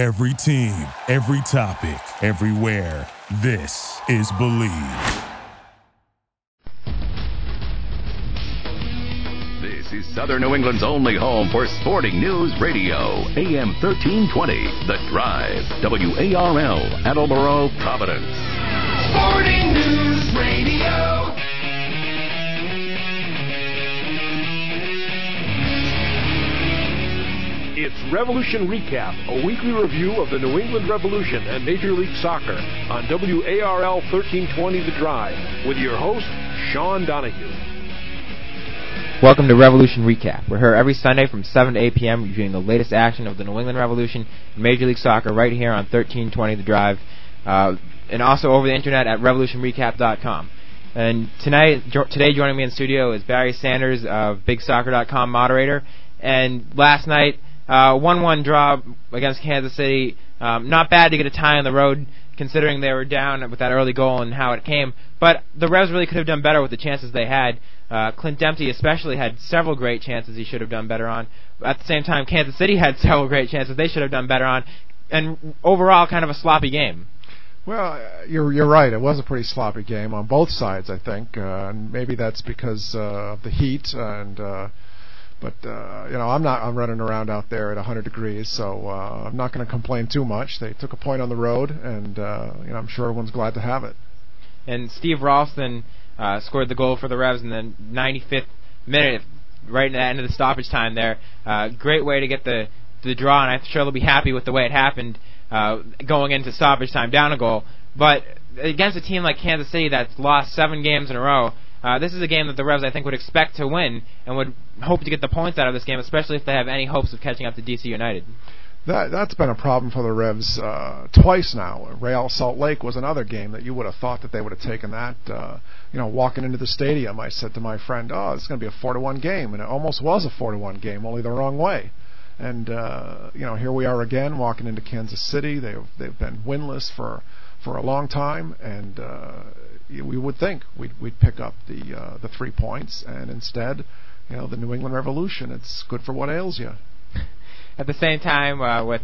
Every team, every topic, everywhere. This is Believe. This is Southern New England's only home for sporting news radio. AM 1320, The Drive. WARL, Attleboro, Providence. Sporting News Radio. It's Revolution Recap, a weekly review of the New England Revolution and Major League Soccer on WARL 1320 The Drive with your host, Sean Donahue. Welcome to Revolution Recap. We're here every Sunday from 7 to 8 p.m. reviewing the latest action of the New England Revolution and Major League Soccer right here on 1320 The Drive, uh, and also over the internet at revolutionrecap.com. And tonight, jo- today joining me in studio is Barry Sanders of BigSoccer.com moderator. And last night, 1-1 draw against Kansas City. Um, not bad to get a tie on the road, considering they were down with that early goal and how it came. But the Revs really could have done better with the chances they had. Uh, Clint Dempsey especially had several great chances he should have done better on. At the same time, Kansas City had several great chances they should have done better on. And overall, kind of a sloppy game. Well, uh, you're you're right. It was a pretty sloppy game on both sides, I think, uh, and maybe that's because uh, of the heat. And uh, but uh, you know, I'm not I'm running around out there at 100 degrees, so uh, I'm not going to complain too much. They took a point on the road, and uh, you know, I'm sure everyone's glad to have it. And Steve Ralston uh, scored the goal for the Revs in the 95th minute, right at the end of the stoppage time. There, uh, great way to get the the draw, and I'm sure they'll be happy with the way it happened uh, going into stoppage time down a goal. But against a team like Kansas City that's lost seven games in a row, uh, this is a game that the Revs I think would expect to win and would hope to get the points out of this game, especially if they have any hopes of catching up to DC United. That that's been a problem for the Revs uh, twice now. Real Salt Lake was another game that you would have thought that they would have taken that. Uh, you know, walking into the stadium, I said to my friend, "Oh, it's going to be a four to one game," and it almost was a four to one game, only the wrong way. And uh, you know, here we are again, walking into Kansas City. They've they've been winless for for a long time, and uh, we would think we'd we'd pick up the uh, the three points, and instead, you know, the New England Revolution. It's good for what ails you. At the same time, uh, with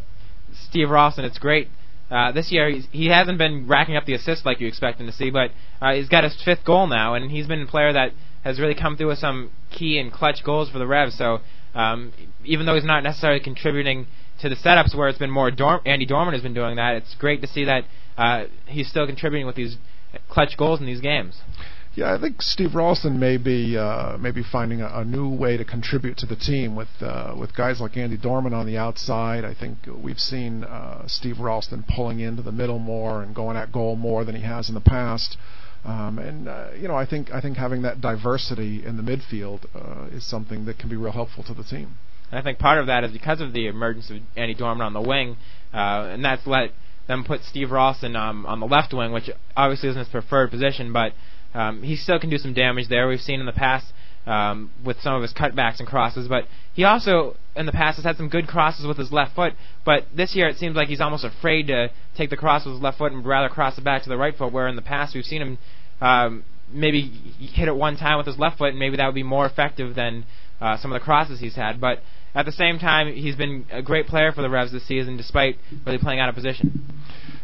Steve Ralston, it's great. Uh, this year, he's, he hasn't been racking up the assists like you expect him to see, but uh, he's got his fifth goal now, and he's been a player that has really come through with some key and clutch goals for the Revs. So um, even though he's not necessarily contributing to the setups where it's been more Dorm- Andy Dorman has been doing that, it's great to see that uh, he's still contributing with these clutch goals in these games. Yeah, I think Steve Ralston may be uh, maybe finding a, a new way to contribute to the team with uh, with guys like Andy Dorman on the outside. I think we've seen uh, Steve Ralston pulling into the middle more and going at goal more than he has in the past. Um, and uh, you know, I think I think having that diversity in the midfield uh, is something that can be real helpful to the team. And I think part of that is because of the emergence of Andy Dorman on the wing, uh, and that's let them put Steve Ralston um, on the left wing, which obviously isn't his preferred position, but um, he still can do some damage there. We've seen in the past um, with some of his cutbacks and crosses, but he also in the past has had some good crosses with his left foot. But this year it seems like he's almost afraid to take the cross with his left foot and rather cross it back to the right foot. Where in the past we've seen him um, maybe hit it one time with his left foot, and maybe that would be more effective than uh, some of the crosses he's had. But at the same time, he's been a great player for the Revs this season, despite really playing out of position.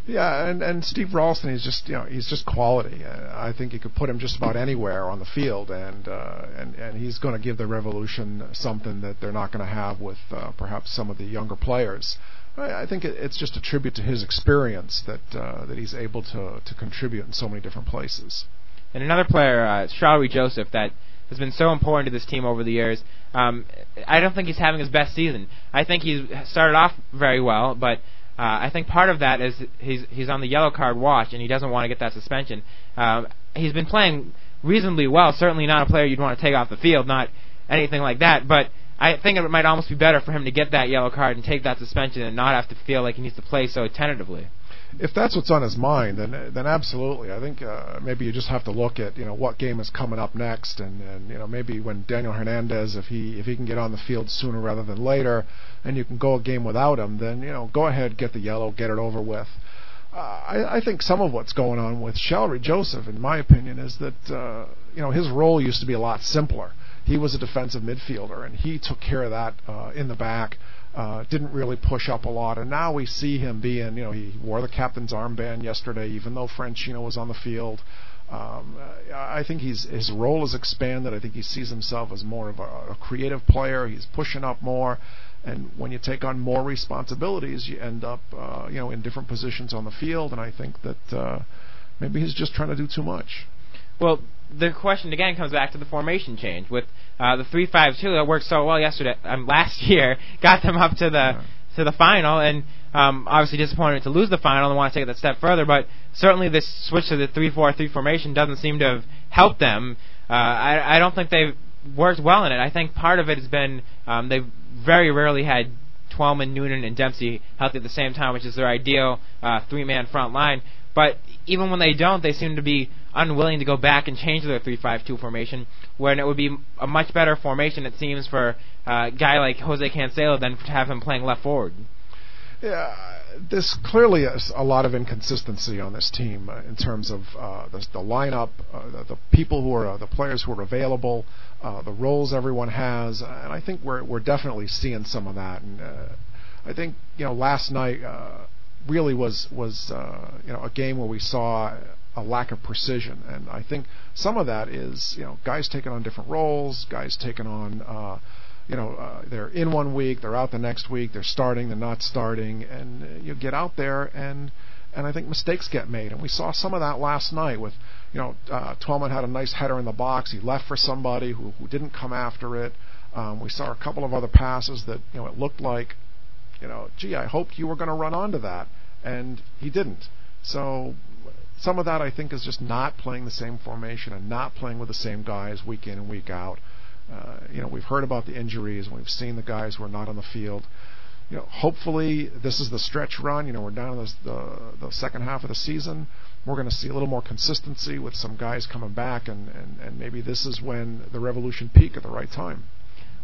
Yeah, and and Steve Ralston, he's just you know he's just quality. Uh, I think you could put him just about anywhere on the field, and uh, and and he's going to give the Revolution something that they're not going to have with uh, perhaps some of the younger players. I, I think it, it's just a tribute to his experience that uh, that he's able to to contribute in so many different places. And another player, uh, Joseph, that has been so important to this team over the years. Um, I don't think he's having his best season. I think he's started off very well, but uh, I think part of that is he's he's on the yellow card watch and he doesn't want to get that suspension. Um, he's been playing reasonably well. Certainly not a player you'd want to take off the field, not anything like that. But I think it might almost be better for him to get that yellow card and take that suspension and not have to feel like he needs to play so tentatively. If that's what's on his mind, then then absolutely. I think uh, maybe you just have to look at you know what game is coming up next, and, and you know maybe when Daniel Hernandez, if he if he can get on the field sooner rather than later, and you can go a game without him, then you know go ahead, get the yellow, get it over with. Uh, I, I think some of what's going on with Shalrie Joseph, in my opinion, is that uh, you know his role used to be a lot simpler. He was a defensive midfielder, and he took care of that uh, in the back. Uh, didn't really push up a lot. And now we see him being, you know, he wore the captain's armband yesterday, even though Franchino was on the field. Um, I think he's his role has expanded. I think he sees himself as more of a, a creative player. He's pushing up more, and when you take on more responsibilities, you end up, uh, you know, in different positions on the field. And I think that uh, maybe he's just trying to do too much. Well, the question again comes back to the formation change with uh, the three-five-two that worked so well yesterday, um, last year, got them up to the yeah. to the final, and um, obviously disappointed to lose the final and want to take it that step further. But certainly this switch to the three-four-three formation doesn't seem to have helped them. Uh, I, I don't think they've worked well in it. I think part of it has been um, they've very rarely had Twellman, Noonan, and Dempsey healthy at the same time, which is their ideal uh, three-man front line. But even when they don't, they seem to be unwilling to go back and change their three-five-two formation, when it would be a much better formation, it seems, for a guy like Jose Cancela than to have him playing left forward. Yeah, there's clearly a, a lot of inconsistency on this team uh, in terms of uh, the, the lineup, uh, the, the people who are uh, the players who are available, uh, the roles everyone has, and I think we're we're definitely seeing some of that. And uh, I think you know last night uh, really was was uh, you know a game where we saw a lack of precision, and I think some of that is you know guys taking on different roles, guys taking on uh, you know uh, they're in one week, they're out the next week, they're starting, they're not starting, and uh, you get out there and and I think mistakes get made, and we saw some of that last night with you know uh, Twellman had a nice header in the box, he left for somebody who who didn't come after it. Um, we saw a couple of other passes that you know it looked like you know, gee, I hoped you were going to run onto that, and he didn't. So some of that I think is just not playing the same formation and not playing with the same guys week in and week out. Uh, you know, we've heard about the injuries and we've seen the guys who are not on the field. You know, hopefully this is the stretch run. You know, we're down in the, the, the second half of the season. We're going to see a little more consistency with some guys coming back, and, and, and maybe this is when the revolution peak at the right time.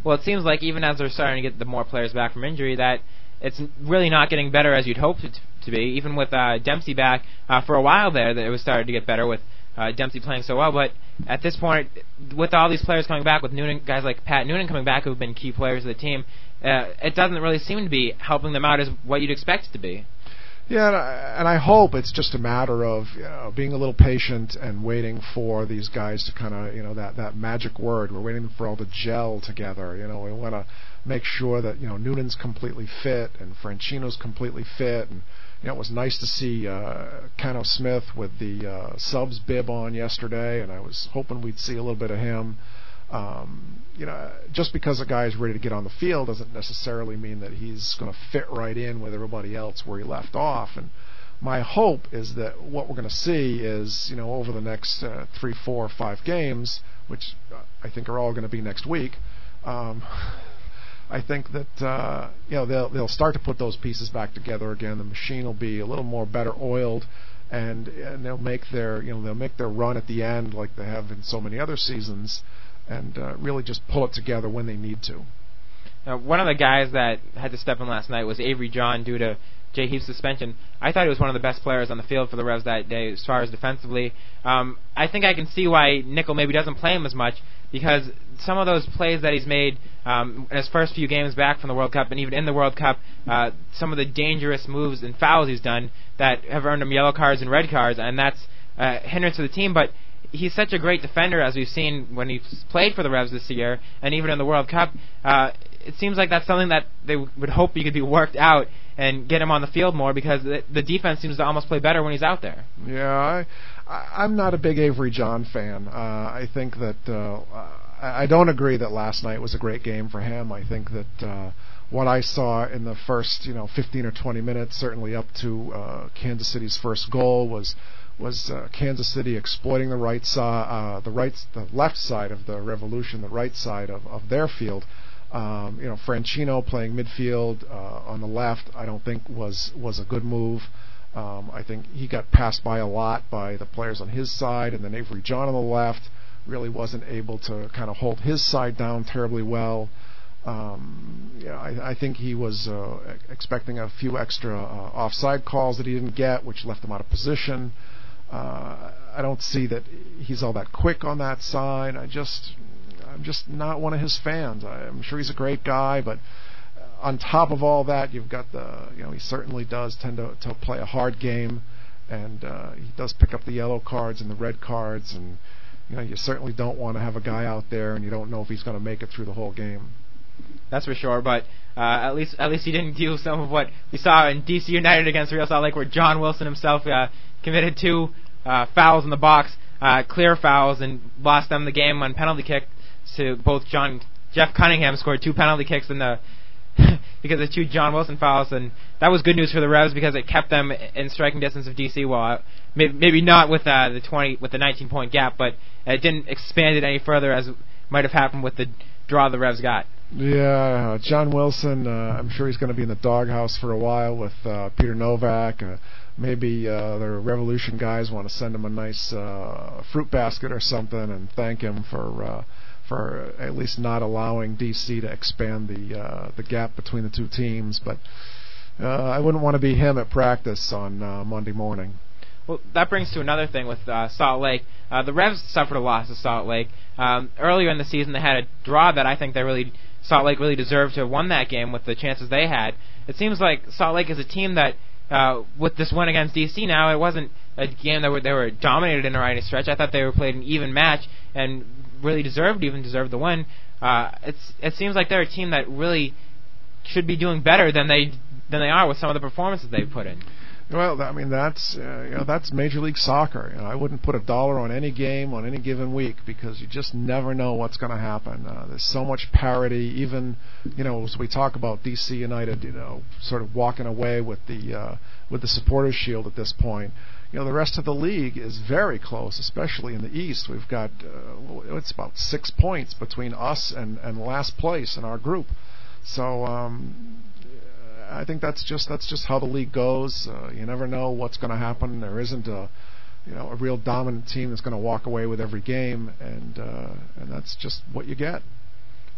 Well, it seems like even as they're starting to get the more players back from injury, that it's really not getting better as you'd hoped it to be. Even with uh, Dempsey back uh, for a while there, that it was starting to get better with uh, Dempsey playing so well. But at this point, with all these players coming back, with Noonan, guys like Pat Noonan coming back, who've been key players of the team, uh, it doesn't really seem to be helping them out as what you'd expect it to be. Yeah, and I, and I hope it's just a matter of you know, being a little patient and waiting for these guys to kind of, you know, that that magic word. We're waiting for all the gel together. You know, we want to make sure that you know Noonan's completely fit and Franchino's completely fit, and you know it was nice to see uh, Khano Smith with the uh, subs bib on yesterday, and I was hoping we'd see a little bit of him. Um, you know, just because a guy is ready to get on the field doesn't necessarily mean that he's going to fit right in with everybody else where he left off. And my hope is that what we're going to see is, you know, over the next uh, three, four, five games, which I think are all going to be next week. Um, I think that uh, you know they'll they'll start to put those pieces back together again. The machine will be a little more better oiled, and and they'll make their you know they'll make their run at the end like they have in so many other seasons and uh, really just pull it together when they need to. Now, one of the guys that had to step in last night was Avery John due to Jay Heaps' suspension. I thought he was one of the best players on the field for the Revs that day as far as defensively. Um, I think I can see why Nicol maybe doesn't play him as much because some of those plays that he's made um, in his first few games back from the World Cup and even in the World Cup, uh, some of the dangerous moves and fouls he's done that have earned him yellow cards and red cards, and that's a hindrance to the team. But he's such a great defender as we've seen when he's played for the Revs this year and even in the World Cup. Uh, it seems like that's something that they would hope he could be worked out and get him on the field more because the, the defense seems to almost play better when he's out there. Yeah, I, I I'm not a big Avery John fan. Uh, I think that uh, I don't agree that last night was a great game for him. I think that. Uh, what I saw in the first, you know, 15 or 20 minutes, certainly up to uh, Kansas City's first goal, was was uh, Kansas City exploiting the right side, uh, the right, the left side of the Revolution, the right side of, of their field. Um, you know, Franchino playing midfield uh, on the left, I don't think was was a good move. Um, I think he got passed by a lot by the players on his side, and then Avery John on the left really wasn't able to kind of hold his side down terribly well. Um, yeah, I, I think he was uh, expecting a few extra uh, offside calls that he didn't get, which left him out of position. Uh, I don't see that he's all that quick on that side. I just, I'm just not one of his fans. I'm sure he's a great guy, but on top of all that, you've got the you know he certainly does tend to to play a hard game, and uh, he does pick up the yellow cards and the red cards, and you know you certainly don't want to have a guy out there and you don't know if he's going to make it through the whole game. That's for sure. But uh, at least at least he didn't do some of what we saw in DC United against Real Salt Lake, where John Wilson himself uh, committed two uh, fouls in the box, uh, clear fouls, and lost them the game on penalty kick. To both John Jeff Cunningham scored two penalty kicks in the because of two John Wilson fouls, and that was good news for the Revs because it kept them in striking distance of DC. Well, maybe, maybe not with uh, the 20 with the 19 point gap, but it didn't expand it any further as might have happened with the draw the Revs got. Yeah, uh, John Wilson. Uh, I'm sure he's going to be in the doghouse for a while with uh, Peter Nowak. Uh, maybe uh, the Revolution guys want to send him a nice uh, fruit basket or something and thank him for uh, for at least not allowing DC to expand the uh, the gap between the two teams. But uh, I wouldn't want to be him at practice on uh, Monday morning. Well, that brings to another thing with uh, Salt Lake. Uh, the Revs suffered a loss to Salt Lake. Um, earlier in the season, they had a draw that I think they really Salt Lake really deserved to have won that game with the chances they had. It seems like Salt Lake is a team that, uh, with this win against DC now, it wasn't a game that were, they were dominated in a right stretch. I thought they were played an even match and really deserved, even deserved the win. Uh, it's it seems like they're a team that really should be doing better than they than they are with some of the performances they've put in. Well, I mean that's uh, you know that's Major League Soccer. You know, I wouldn't put a dollar on any game on any given week because you just never know what's going to happen. Uh, there's so much parity. Even you know as we talk about DC United, you know, sort of walking away with the uh, with the Supporters Shield at this point. You know, the rest of the league is very close, especially in the East. We've got uh, it's about six points between us and and last place in our group. So um, I think that's just that's just how the league goes. Uh, you never know what's going to happen. There isn't a you know a real dominant team that's going to walk away with every game, and uh, and that's just what you get.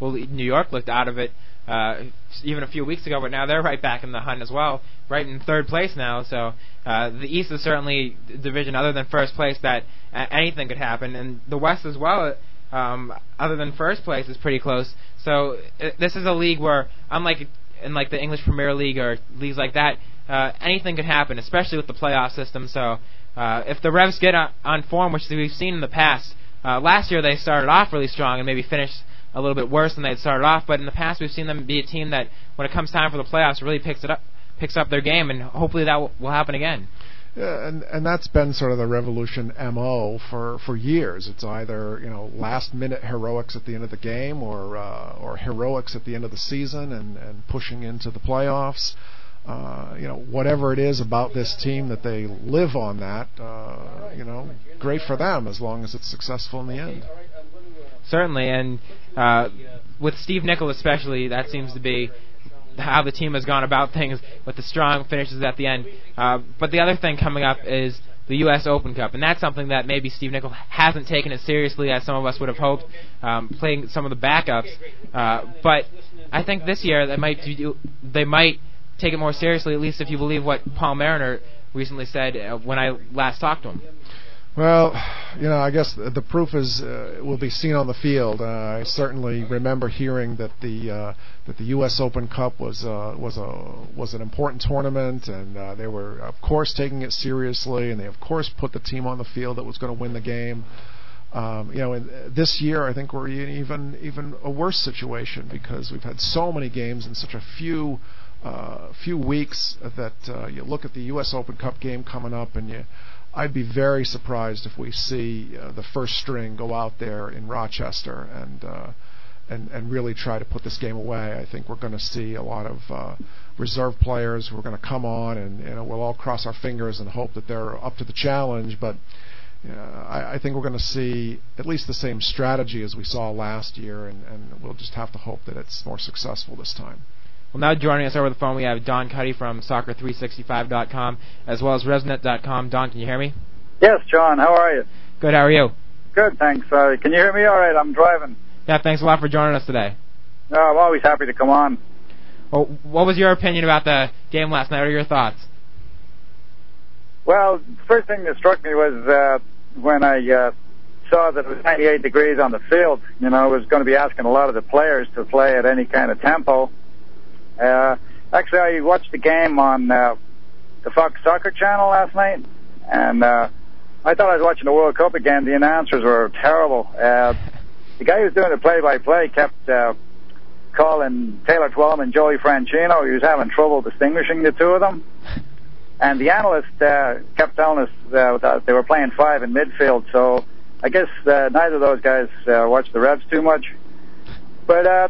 Well, New York looked out of it uh, even a few weeks ago, but now they're right back in the hunt as well, right in third place now. So uh, the East is certainly a division other than first place that uh, anything could happen, and the West as well. Um, other than first place is pretty close. So uh, this is a league where, unlike in like the English Premier League or leagues like that, uh, anything could happen, especially with the playoff system. So uh, if the Revs get on, on form, which we've seen in the past, uh, last year they started off really strong and maybe finished a little bit worse than they'd started off. But in the past, we've seen them be a team that, when it comes time for the playoffs, really picks it up, picks up their game, and hopefully that w- will happen again. Yeah, and and that's been sort of the revolution mo for for years. It's either you know last minute heroics at the end of the game, or uh, or heroics at the end of the season, and and pushing into the playoffs. Uh, you know whatever it is about this team that they live on that. Uh, you know, great for them as long as it's successful in the end. Certainly, and uh, with Steve Nicol especially, that seems to be how the team has gone about things with the strong finishes at the end. Uh, but the other thing coming up is the U.S. Open Cup, and that's something that maybe Steve Nicol hasn't taken as seriously as some of us would have hoped, um, playing some of the backups. Uh, but I think this year they might do, they might take it more seriously, at least if you believe what Paul Mariner recently said uh, when I last talked to him. Well, you know, I guess the, proof is uh, will be seen on the field. Uh, I certainly remember hearing that the uh, that the U.S. Open Cup was uh, was a was an important tournament, and uh, they were of course taking it seriously, and they of course put the team on the field that was going to win the game. Um, you know, and this year I think we're in even even a worse situation because we've had so many games in such a few uh, few weeks that uh, you look at the U.S. Open Cup game coming up, and you I'd be very surprised if we see uh, the first string go out there in Rochester and uh, and and really try to put this game away. I think we're going to see a lot of uh, reserve players who are going to come on, and you know we'll all cross our fingers and hope that they're up to the challenge. But uh, I, I think we're going to see at least the same strategy as we saw last year, and, and we'll just have to hope that it's more successful this time. Well, now joining us over the phone, we have Don Cuddy from Soccer365.com as well as RevsNet.com. Don, can you hear me? Yes, John. How are you? Good. How are you? Good, thanks. Uh, can you hear me all right? I'm driving. Yeah, thanks a lot for joining us today. Uh, I'm always happy to come on. Well, what was your opinion about the game last night? What are your thoughts? Well, the first thing that struck me was uh, when I uh, saw that it was 98 degrees on the field. You know, I was going to be asking a lot of the players to play at any kind of tempo Uh, actually, I watched the game on uh, the Fox Soccer channel last night, and uh, I thought I was watching the World Cup again. The announcers were terrible. Uh, the guy who was doing the play-by-play kept uh, calling Taylor Twellman Joey Franchino. He was having trouble distinguishing the two of them. And the analyst uh, kept telling us uh, that they were playing five in midfield. So I guess uh, neither of those guys uh, watched the Revs too much. But uh,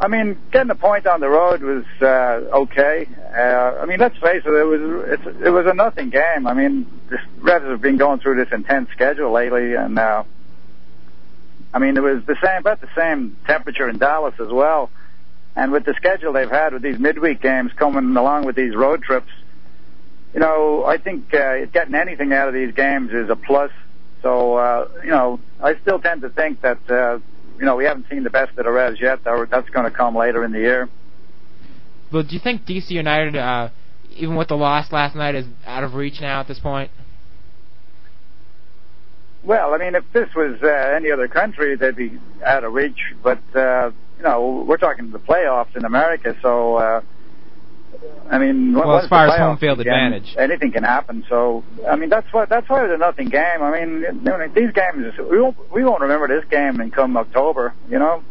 I mean, getting a point on the road was uh, okay. Uh, I mean, let's face it, it was it's, it was a nothing game. I mean, the Revs have been going through this intense schedule lately, and uh, I mean, it was the same, about the same temperature in Dallas as well. And with the schedule they've had with these midweek games coming along with these road trips, you know, I think uh, getting anything out of these games is a plus. So, uh, you know, I still tend to think that, uh, you know, we haven't seen the best of the Revs yet. That's going to come later in the year. But do you think DC United, uh, even with the loss last night, is out of reach now at this point? Well, I mean, if this was uh, any other country, they'd be out of reach. But uh, you know, we're talking the playoffs in America, so uh, I mean, well, once as far as home field begin, advantage, anything can happen. So, I mean, that's why that's why it's a nothing game. I mean, these games we won't we won't remember this game in come October. You know.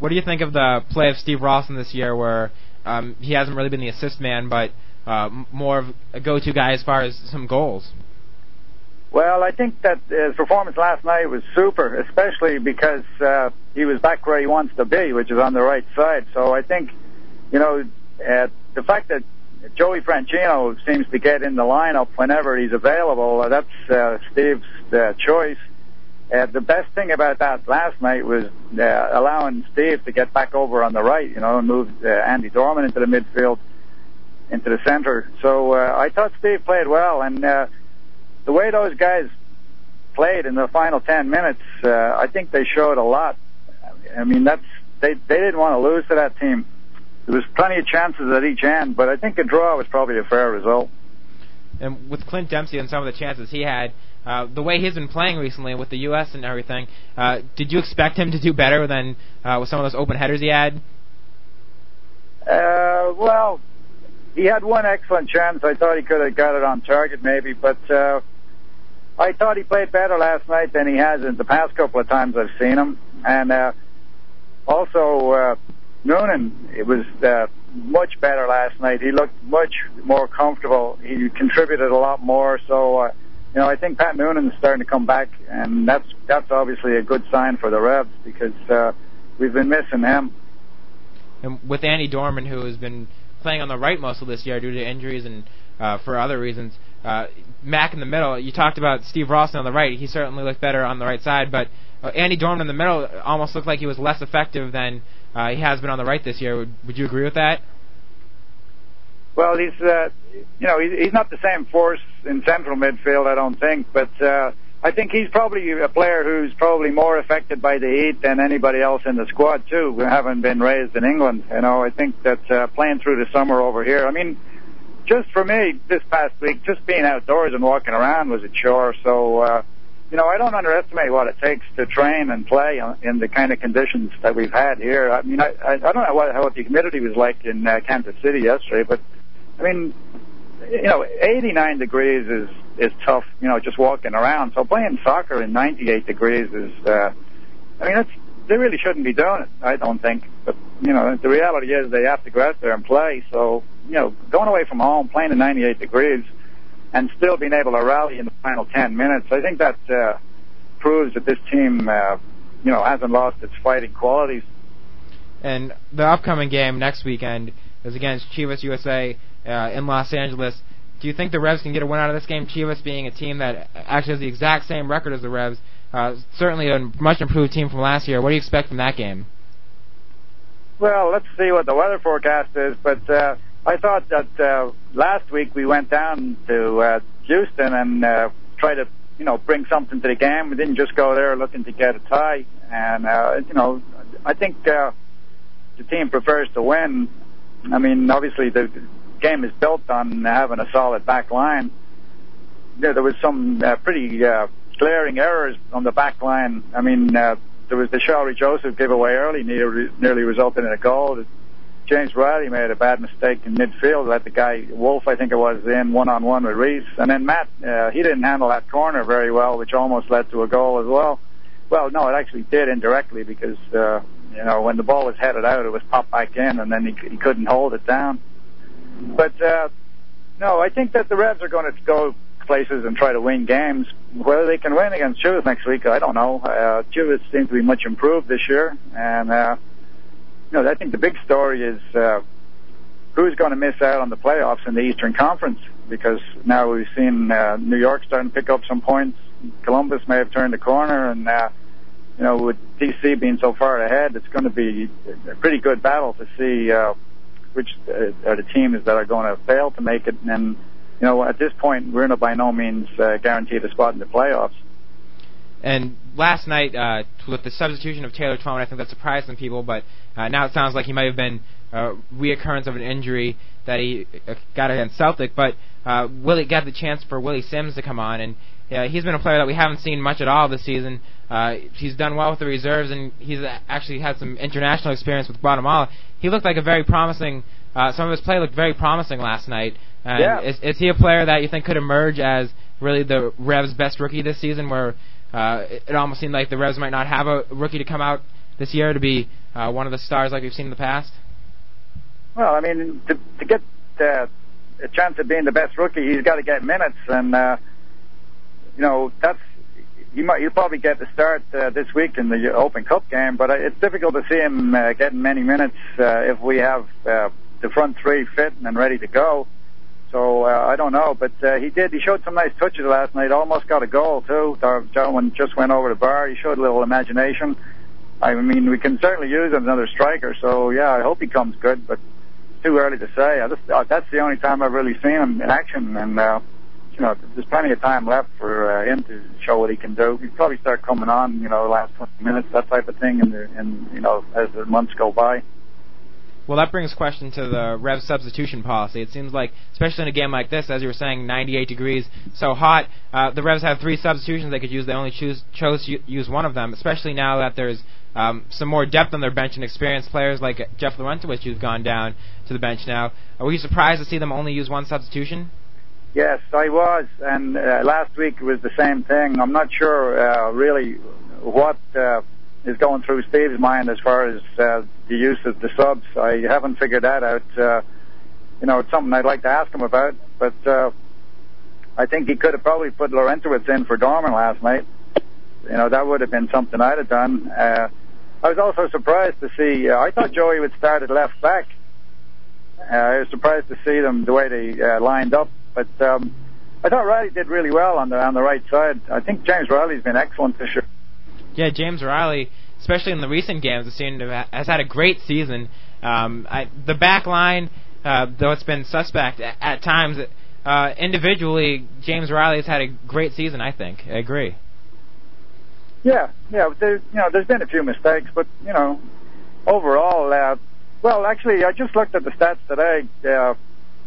What do you think of the play of Steve Ralston this year, where um, he hasn't really been the assist man, but uh, more of a go-to guy as far as some goals? Well, I think that his performance last night was super, especially because uh, he was back where he wants to be, which is on the right side. So I think, you know, uh, the fact that Joey Franchino seems to get in the lineup whenever he's available, uh, that's uh, Steve's uh, choice. Uh, the best thing about that last night was uh, allowing Steve to get back over on the right, you know, and move uh, Andy Dorman into the midfield, into the center. So uh, I thought Steve played well, and uh, the way those guys played in the final 10 minutes, uh, I think they showed a lot. I mean, that's they they didn't want to lose to that team. There was plenty of chances at each end, but I think a draw was probably a fair result. And with Clint Dempsey and some of the chances he had, uh, the way he's been playing recently with the U.S. and everything, uh, did you expect him to do better than uh, with some of those open headers he had? Uh, well, he had one excellent chance. I thought he could have got it on target, maybe, but uh, I thought he played better last night than he has in the past couple of times I've seen him. And uh, also, uh, Noonan, it was uh, much better last night. He looked much more comfortable. He contributed a lot more. So, uh, you know, I think Pat Noonan's starting to come back, and that's that's obviously a good sign for the Revs because uh, we've been missing him. And with Andy Dorman, who has been playing on the right of this year due to injuries and uh, for other reasons, uh, Mac in the middle. You talked about Steve Ralston on the right. He certainly looked better on the right side, but uh, Andy Dorman in the middle almost looked like he was less effective than uh, he has been on the right this year. Would, would you agree with that? Well, he's uh, you know he's, not the same force in central midfield, I don't think, but uh, I think he's probably a player who's probably more affected by the heat than anybody else in the squad too, who haven't been raised in England. You know, I think that uh, playing through the summer over here, I mean, just for me this past week, just being outdoors and walking around was a chore. So, uh, you know, I don't underestimate what it takes to train and play in the kind of conditions that we've had here. I mean, I, I, don't know what, what the humidity was like in uh, Kansas City yesterday, but I mean, you know, 89 degrees is is tough. You know, just walking around. So playing soccer in 98 degrees is, uh, I mean, that's they really shouldn't be doing it. I don't think. But you know, the reality is they have to go out there and play. So you know, going away from home, playing in 98 degrees, and still being able to rally in the final 10 minutes, I think that uh, proves that this team, uh, you know, hasn't lost its fighting qualities. And the upcoming game next weekend is against Chivas USA uh, in Los Angeles. Do you think the Revs can get a win out of this game? Chivas being a team that actually has the exact same record as the Revs, uh, certainly a much improved team from last year. What do you expect from that game? Well, let's see what the weather forecast is, but uh, I thought that uh, last week we went down to uh, Houston and uh, tried to, you know, bring something to the game. We didn't just go there looking to get a tie, and uh, you know, I think uh, the team prefers to win. I mean, obviously the game is built on having a solid back line. There, there was some uh, pretty uh, glaring errors on the back line. I mean, uh, there was the Shalrie Joseph giveaway early, nearly, nearly resulted in a goal. James Riley made a bad mistake in midfield. Let the guy Wolff, I think it was, in one on one with Reis, and then Matt, uh, he didn't handle that corner very well, which almost led to a goal as well. Well, no, it actually did indirectly because uh, you know when the ball was headed out, it was popped back in, and then he, he couldn't hold it down. But uh, no, I think that the Revs are going to go places and try to win games. Whether they can win against Chivas next week, I don't know. Uh, Chivas seem to be much improved this year, and uh, you know I think the big story is uh, who's going to miss out on the playoffs in the Eastern Conference because now we've seen uh, New York starting to pick up some points. Columbus may have turned the corner, and uh, you know with DC being so far ahead, it's going to be a pretty good battle to see. Uh, which uh, are the teams that are going to fail to make it. And you know, at this point, we're not by no means uh, guaranteed a spot in the playoffs. And last night, uh, with the substitution of Taylor Twellman, I think that surprised some people. But uh, now it sounds like he might have been uh, reoccurrence of an injury that he uh, got against Celtic. But uh, Willie got the chance for Willie Sims to come on, and uh, he's been a player that we haven't seen much at all this season. Uh, he's done well with the reserves, and he's actually had some international experience with Guatemala. He looked like a very promising. Uh, some of his play looked very promising last night. And Yeah. is, is he a player that you think could emerge as really the Revs' best rookie this season, where uh, it, almost seemed like the Revs might not have a rookie to come out this year to be uh, one of the stars like we've seen in the past? Well, I mean, to, to get uh, a chance of being the best rookie, he's got to get minutes, and uh, you know that's he might he'll probably get the start uh, this week in the Open Cup game, but uh, it's difficult to see him uh, getting many minutes uh, if we have uh, the front three fit and ready to go. So uh, I don't know, but uh, he did. He showed some nice touches last night. Almost got a goal too. The gentleman just went over the bar. He showed a little imagination. I mean, we can certainly use another striker. So yeah, I hope he comes good, but too early to say. I just, uh, that's the only time I've really seen him in action, and uh, you know, there's plenty of time left for uh, him to show what he can do. He'd probably start coming on, you know, the last 20 minutes, that type of thing, and and you know, as the months go by. Well, that brings question to the Rev substitution policy. It seems like, especially in a game like this, as you were saying, 98 degrees, so hot, uh, the Revs have three substitutions they could use. They only choose chose to use one of them, especially now that there's um, some more depth on their bench and experienced players like Jeff Larentowicz who's gone down to the bench now. Are we surprised to see them only use one substitution? Yes, I was, and uh, last week was the same thing. I'm not sure uh, really what uh, is going through Steve's mind as far as uh, the use of the subs. I haven't figured that out. Uh, you know, it's something I'd like to ask him about, but uh, I think he could have probably put Larentowicz in for Dorman last night. You know, that would have been something I'd have done. Uh, I was also surprised to see. Uh, I thought Joey would start at left back. Uh, I was surprised to see them the way they uh, lined up, but um, I thought Riley did really well on the on the right side. I think James Riley's been excellent this year. Yeah, James Riley, especially in the recent games, has seemed has had a great season. Um, I, the back line, uh, though it's been suspect at, at times, uh, individually, James Riley has had a great season. I think. I agree. Yeah, yeah. There, you know, there's been a few mistakes, but you know, overall, uh, well, actually, I just looked at the stats today. Uh,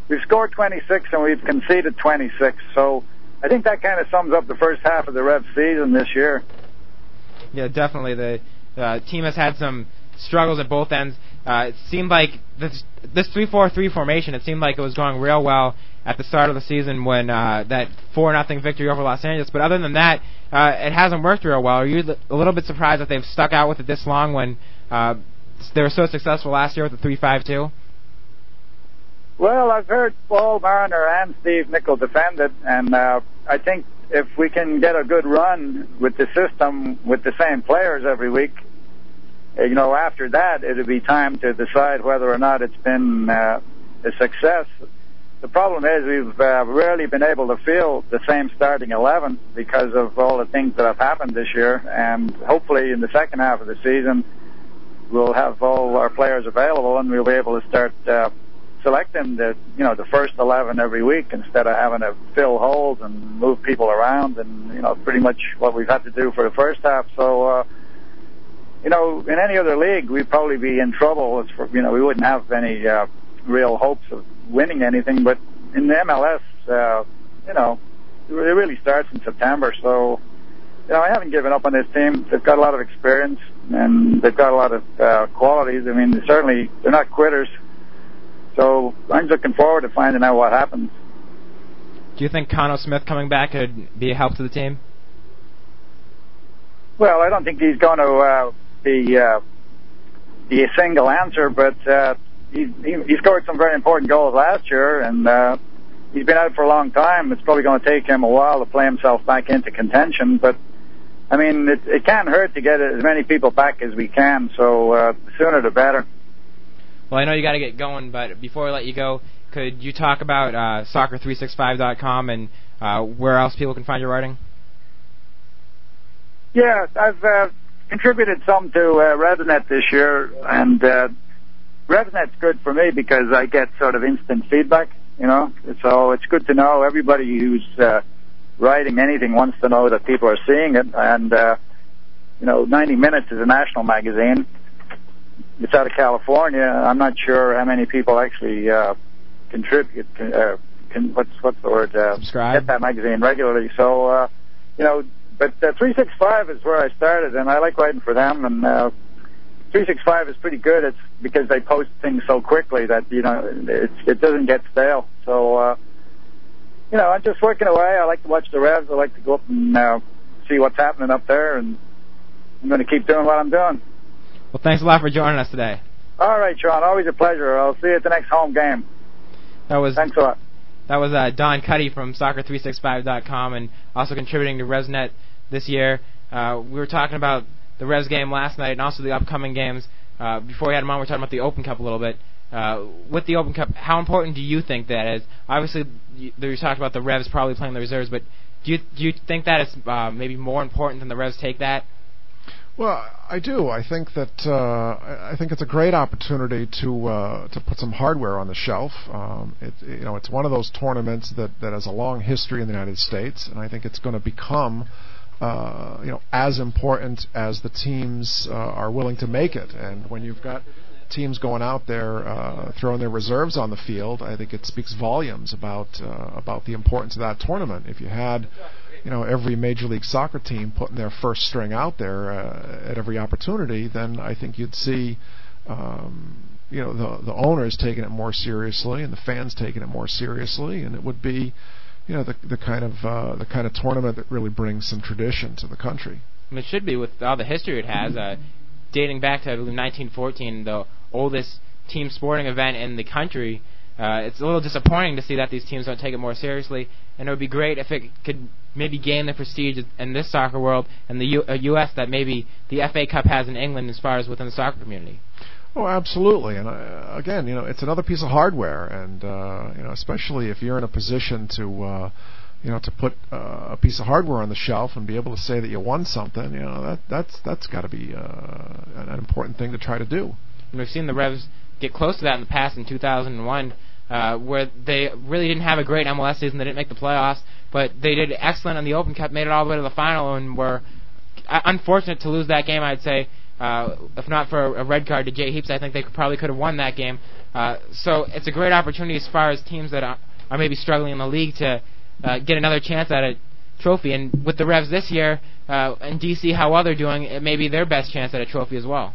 we've scored 26 and we've conceded 26. So I think that kind of sums up the first half of the Rev season this year. Yeah, definitely. The uh, team has had some struggles at both ends. Uh, it seemed like this this three four three formation. It seemed like it was going real well at the start of the season when uh, that four nothing victory over Los Angeles. But other than that, uh, it hasn't worked real well. Are you a little bit surprised that they've stuck out with it this long when uh, they were so successful last year with the three five two? Well, I've heard Paul Mariner and Steve Nicol defend it, and uh, I think if we can get a good run with the system with the same players every week, uh, you know, after that it'll be time to decide whether or not it's been uh, a success. The problem is we've uh, rarely been able to field the same starting 11 because of all the things that have happened this year, and hopefully in the second half of the season we'll have all our players available and we'll be able to start uh, selecting the you know the first 11 every week instead of having to fill holes and move people around and you know pretty much what we've had to do for the first half. So uh, you know in any other league we'd probably be in trouble. For, you know we wouldn't have any uh, real hopes of winning anything. But in the MLS, uh, you know it really starts in September. So you know, I haven't given up on this team. They've got a lot of experience and they've got a lot of uh, qualities. I mean, certainly they're not quitters. So I'm looking forward to finding out what happens. Do you think Khano Smith coming back could be a help to the team? Well, I don't think he's going to uh, be uh, be a single answer, but uh, he, he he scored some very important goals last year, and uh, he's been out for a long time. It's probably going to take him a while to play himself back into contention, but I mean, it, it can't hurt to get as many people back as we can. So uh, the sooner the better. Well, I know you got to get going, but before I let you go, could you talk about uh, soccer365.com and uh, where else people can find your writing? Yeah, I've uh, contributed some to uh, RevsNet this year, and uh, RevsNet's good for me because I get sort of instant feedback. You know, so it's good to know everybody who's uh, writing anything wants to know that people are seeing it, and uh, you know, 90 Minutes is a national magazine. It's out of California. I'm not sure how many people actually uh, contribute. Uh, can, what's what's the word? Uh, Subscribe. Get that magazine regularly. So, uh, you know, but uh, 365 is where I started, and I like writing for them. And uh, 365 is pretty good. It's because they post things so quickly that you know it it doesn't get stale. So, uh, you know, I'm just working away. I like to watch the Revs. I like to go up and uh, see what's happening up there, and I'm going to keep doing what I'm doing. Well, thanks a lot for joining us today. All right, Sean. Always a pleasure. I'll see you at the next home game. That was Thanks a lot. that was uh, Don Cuddy from Soccer365.com and also contributing to RevsNet this year. Uh, we were talking about the Revs game last night and also the upcoming games. Uh, before we had him on, we were talking about the Open Cup a little bit. Uh, with the Open Cup, how important do you think that is? Obviously, you, you talked about the Revs probably playing the reserves, but do you do you think that is uh, maybe more important than the Revs take that? Well, I do. I think that uh, I think it's a great opportunity to uh, to put some hardware on the shelf. Um, it, you know, it's one of those tournaments that, that has a long history in the United States, and I think it's going to become uh, you know as important as the teams uh, are willing to make it. And when you've got teams going out there uh, throwing their reserves on the field, I think it speaks volumes about uh, about the importance of that tournament. If you had you know every major league soccer team putting their first string out there uh, at every opportunity, then I think you'd see um, you know the the owners taking it more seriously and the fans taking it more seriously, and it would be you know the the kind of uh, the kind of tournament that really brings some tradition to the country. It should be with all the history it has, uh, dating back to I believe 1914, the oldest team sporting event in the country. Uh, it's a little disappointing to see that these teams don't take it more seriously, and it would be great if it could maybe gain the prestige in this soccer world and the U- uh, U.S. that maybe the FA Cup has in England as far as within the soccer community. Oh, absolutely. And uh, again, you know, it's another piece of hardware, and uh, you know, especially if you're in a position to, uh, you know, to put uh, a piece of hardware on the shelf and be able to say that you won something, you know, that that's that's got to be uh, an important thing to try to do. And we've seen the Revs get close to that in the past in 2001, uh, where they really didn't have a great MLS season. They didn't make the playoffs, but they did excellent in the Open Cup, made it all the way to the final, and were uh, unfortunate to lose that game. I'd say, uh, if not for a red card to Jay Heaps, I think they probably could have won that game. Uh, so it's a great opportunity as far as teams that are, are maybe struggling in the league to uh, get another chance at a trophy. And with the Revs this year uh, and DC, how well they're doing, it may be their best chance at a trophy as well.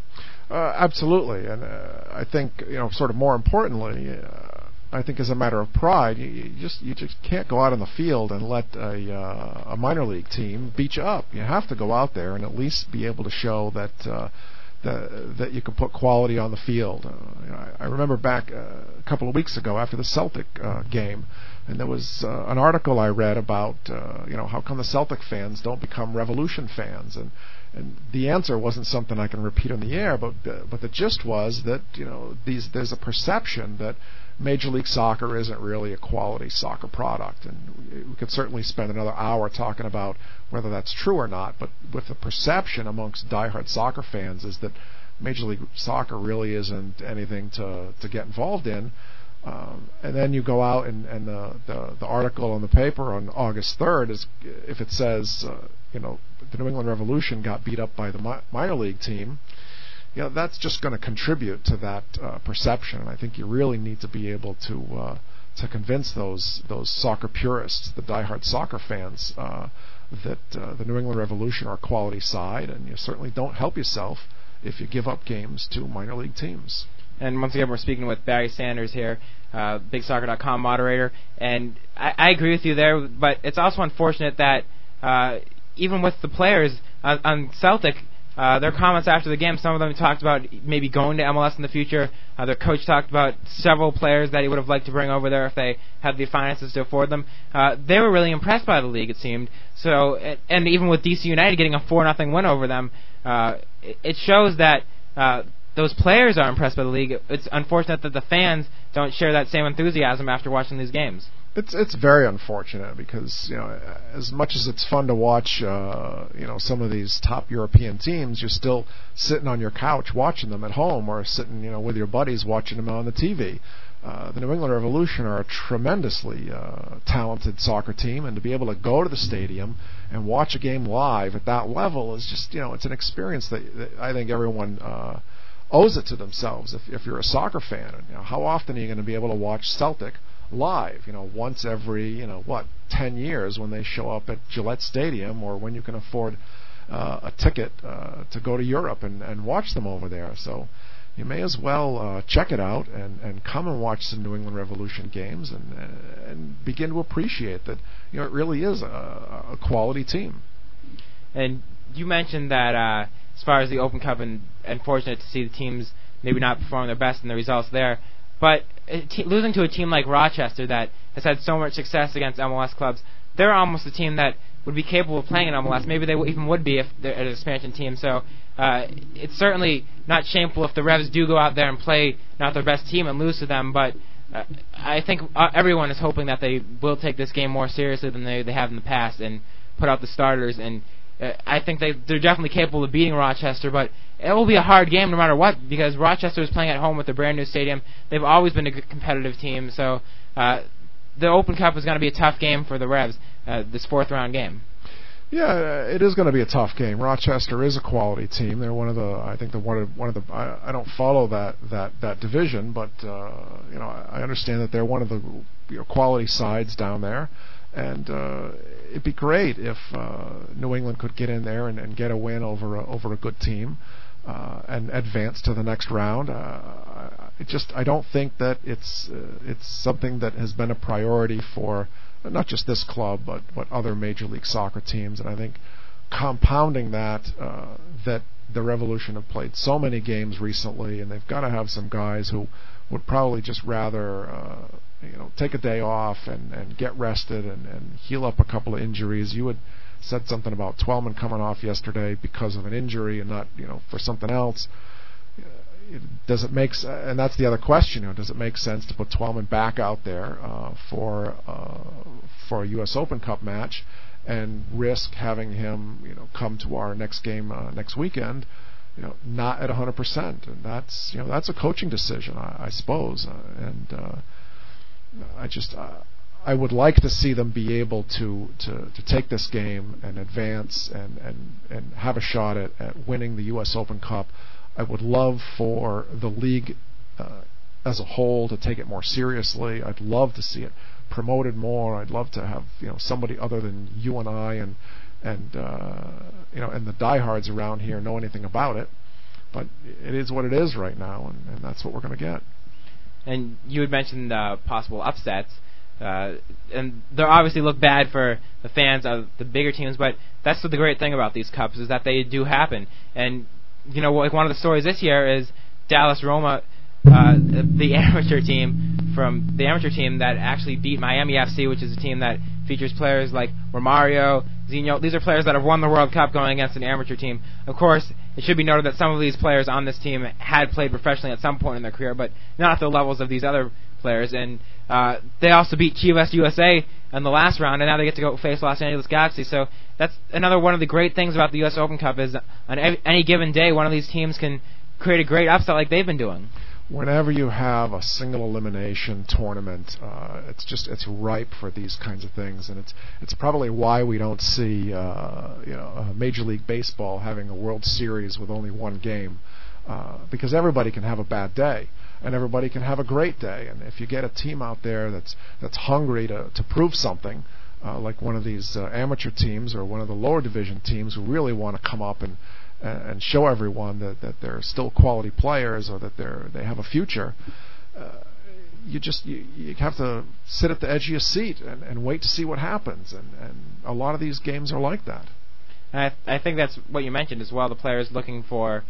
Uh, absolutely, and uh, I think you know, sort of more importantly, uh, I think as a matter of pride, you, you just you just can't go out on the field and let a uh, a minor league team beat you up. You have to go out there and at least be able to show that. Uh, that, that you can put quality on the field. Uh, you know, I, I remember back uh, a couple of weeks ago after the Celtic uh, game, and there was uh, an article I read about uh, you know how come the Celtic fans don't become Revolution fans, and and the answer wasn't something I can repeat on the air, but but the gist was that you know these there's a perception that Major League Soccer isn't really a quality soccer product, and we could certainly spend another hour talking about whether that's true or not. But with the perception amongst diehard soccer fans is that Major League Soccer really isn't anything to to get involved in. Um, and then you go out and, and the, the the article in the paper on August 3rd is if it says uh, you know the New England Revolution got beat up by the mi- minor league team, you know that's just going to contribute to that uh, perception. And I think you really need to be able to uh, to convince those those soccer purists, the diehard soccer fans, uh, that uh, the New England Revolution are a quality side, and you certainly don't help yourself if you give up games to minor league teams. And once again, we're speaking with Barry Sanders here, uh, BigSoccer.com moderator. And I, I agree with you there, but it's also unfortunate that uh, even with the players uh, on Celtic, uh, their comments after the game, some of them talked about maybe going to MLS in the future. Uh, their coach talked about several players that he would have liked to bring over there if they had the finances to afford them. Uh, they were really impressed by the league, it seemed. So, and even with DC United getting a four nothing win over them, uh, it shows that uh, those players are impressed by the league. It's unfortunate that the fans don't share that same enthusiasm after watching these games. It's it's very unfortunate because you know as much as it's fun to watch uh, you know some of these top European teams, you're still sitting on your couch watching them at home or sitting you know with your buddies watching them on the TV. Uh, the New England Revolution are a tremendously uh, talented soccer team, and to be able to go to the stadium and watch a game live at that level is just you know it's an experience that, that I think everyone uh, owes it to themselves. If if you're a soccer fan, and, you know, how often are you going to be able to watch Celtic? Live. You know, once every you know what ten years when they show up at Gillette Stadium, or when you can afford uh, a ticket uh, to go to Europe and, and watch them over there. So you may as well uh, check it out and, and come and watch some New England Revolution games and and begin to appreciate that you know it really is a, a quality team. And you mentioned that uh, as far as the Open Cup, and unfortunate to see the teams maybe not perform their best in the results there. But losing to a team like Rochester that has had so much success against MLS clubs, they're almost a team that would be capable of playing in MLS. Maybe they w- even would be if they're an expansion team. So uh, it's certainly not shameful if the Revs do go out there and play not their best team and lose to them. But uh, I think uh, everyone is hoping that they will take this game more seriously than they they have in the past and put out the starters and I think they they're definitely capable of beating Rochester, but it will be a hard game no matter what because Rochester is playing at home with a brand new stadium. They've always been a competitive team, so uh, the Open Cup is going to be a tough game for the Revs. Uh, this fourth round game. Yeah, it is going to be a tough game. Rochester is a quality team. They're one of the, I think, the one of one of the. I, I don't follow that that that division, but uh, you know, I understand that they're one of the you know, quality sides down there and uh, it'd be great if uh, New England could get in there and, and get a win over a, over a good team uh, and advance to the next round. Uh, it just I don't think that it's uh, it's something that has been a priority for not just this club but but other Major League Soccer teams, and I think compounding that uh, that the Revolution have played so many games recently, and they've got to have some guys who would probably just rather uh, you know take a day off and and get rested and and heal up a couple of injuries. You had said something about Twellman coming off yesterday because of an injury and not you know for something else. Does it make and that's the other question. You know, does it make sense to put Twellman back out there uh, for uh, for a U.S. Open Cup match and risk having him you know come to our next game uh, next weekend? you know, not at 100%, and that's you know that's a coaching decision, I, I suppose, uh, and uh, I just uh, I would like to see them be able to, to, to take this game and advance and, and, and have a shot at, at winning the U.S. Open Cup. I would love for the league uh, as a whole to take it more seriously. I'd love to see it promoted more. I'd love to have you know somebody other than you and I and and uh, you know and the diehards around here know anything about it. But it is what it is right now, and, and that's what we're going to get and you had mentioned uh, possible upsets. Uh, and they obviously look bad for the fans of the bigger teams, but that's the great thing about these cups is that they do happen. And you know, like one of the stories this year is Dallas Roma, uh, the amateur team from the amateur team that actually beat Miami FC, which is a team that features players like Romario, Zinho. These are players that have won the World Cup going against an amateur team. Of course, it should be noted that some of these players on this team had played professionally at some point in their career, but not at the levels of these other players. And uh, they also beat Chivas USA in the last round, and now they get to go face Los Angeles Galaxy. So that's another one of the great things about the U.S. Open Cup is on any given day, one of these teams can create a great upset like they've been doing whenever you have a single elimination tournament, uh, it's just it's ripe for these kinds of things, and it's it's probably why we don't see uh, you know Major League Baseball having a World Series with only one game, uh, because everybody can have a bad day. And everybody can have a great day, and if you get a team out there that's that's hungry to to prove something, uh, like one of these uh, amateur teams or one of the lower division teams who really want to come up and and, show everyone that that they're still quality players or that they're they have a future. Uh, you just you, you have to sit at the edge of your seat and, and wait to see what happens, and, and a lot of these games are like that. I, th- I think that's what you mentioned as well. The players looking for,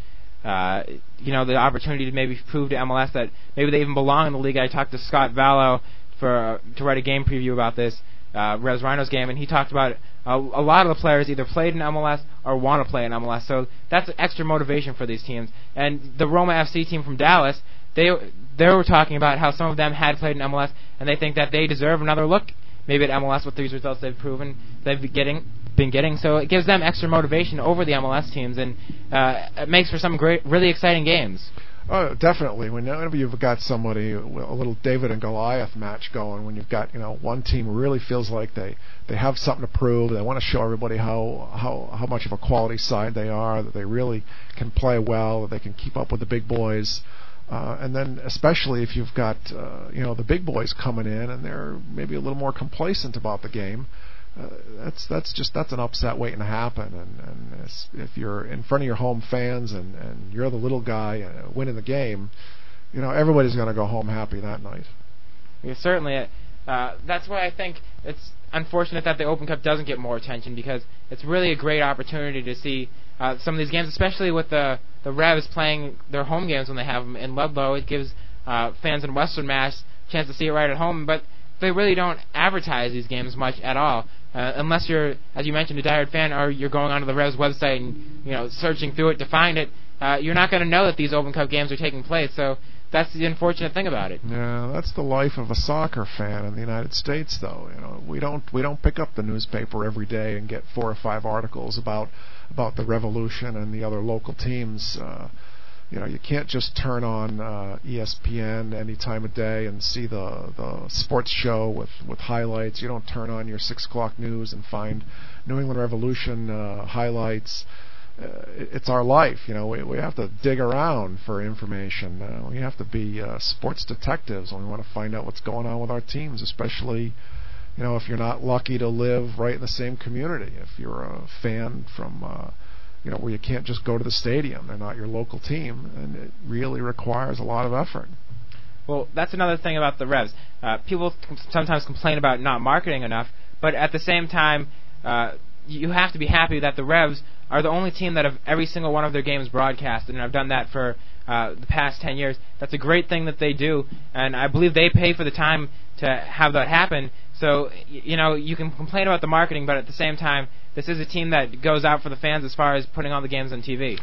uh, you know, the opportunity to maybe prove to MLS that maybe they even belong in the league. I talked to Scott Vallow for uh, to write a game preview about this uh, Revs Rhinos game, and he talked about a, lot of the players either played in MLS or want to play in MLS. So that's extra motivation for these teams. And the Roma FC team from Dallas, they they were talking about how some of them had played in MLS, and they think that they deserve another look maybe at MLS with these results they've proven they've been getting been getting. So it gives them extra motivation over the MLS teams, and uh, it makes for some great, really exciting games. Oh, definitely. Whenever you've got somebody a little David and Goliath match going, when you've got you know one team really feels like they they have something to prove, they want to show everybody how how how much of a quality side they are, that they really can play well, that they can keep up with the big boys. Uh, and then, especially if you've got uh, you know the big boys coming in and they're maybe a little more complacent about the game, uh, that's that's just that's an upset waiting to happen. And, and if you're in front of your home fans and and you're the little guy uh, winning the game, you know everybody's going to go home happy that night. Yeah, certainly. Uh, that's why I think it's unfortunate that the Open Cup doesn't get more attention because it's really a great opportunity to see uh, some of these games, especially with the the Revs playing their home games when they have them in Ludlow. It gives uh, fans in Western Mass a chance to see it right at home, but they really don't advertise these games much at all, uh, unless you're, as you mentioned, a diehard fan, or you're going onto the Revs website and you know searching through it to find it. Uh, you're not going to know that these Open Cup games are taking place. So that's the unfortunate thing about it. Yeah, that's the life of a soccer fan in the United States, though. You know, we don't we don't pick up the newspaper every day and get four or five articles about about the Revolution and the other local teams. Uh, you know, you can't just turn on uh, ESPN any time of day and see the the sports show with with highlights. You don't turn on your six o'clock news and find New England Revolution uh, highlights uh, it's our life. You know, we, we have to dig around for information. Uh, we have to be uh, sports detectives when we want to find out what's going on with our teams, especially, you know, if you're not lucky to live right in the same community. If you're a fan from, uh, you know, where you can't just go to the stadium, they're not your local team, and it really requires a lot of effort. Well, that's another thing about the Revs. Uh, people sometimes complain about not marketing enough, but at the same time, uh, you have to be happy that the Revs are the only team that have every single one of their games broadcasted, and I've done that for uh, the past 10 years. That's a great thing that they do, and I believe they pay for the time to have that happen. So, you know, you can complain about the marketing, but at the same time, this is a team that goes out for the fans as far as putting on the games on TV.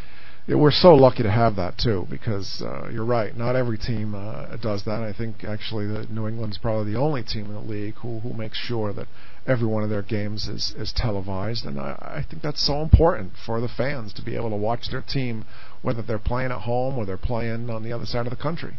Yeah, we're so lucky to have that too, because uh, you're right. Not every team uh, does that. I think actually the New England's probably the only team in the league who who makes sure that every one of their games is is televised, and I, I think that's so important for the fans to be able to watch their team, whether they're playing at home or they're playing on the other side of the country.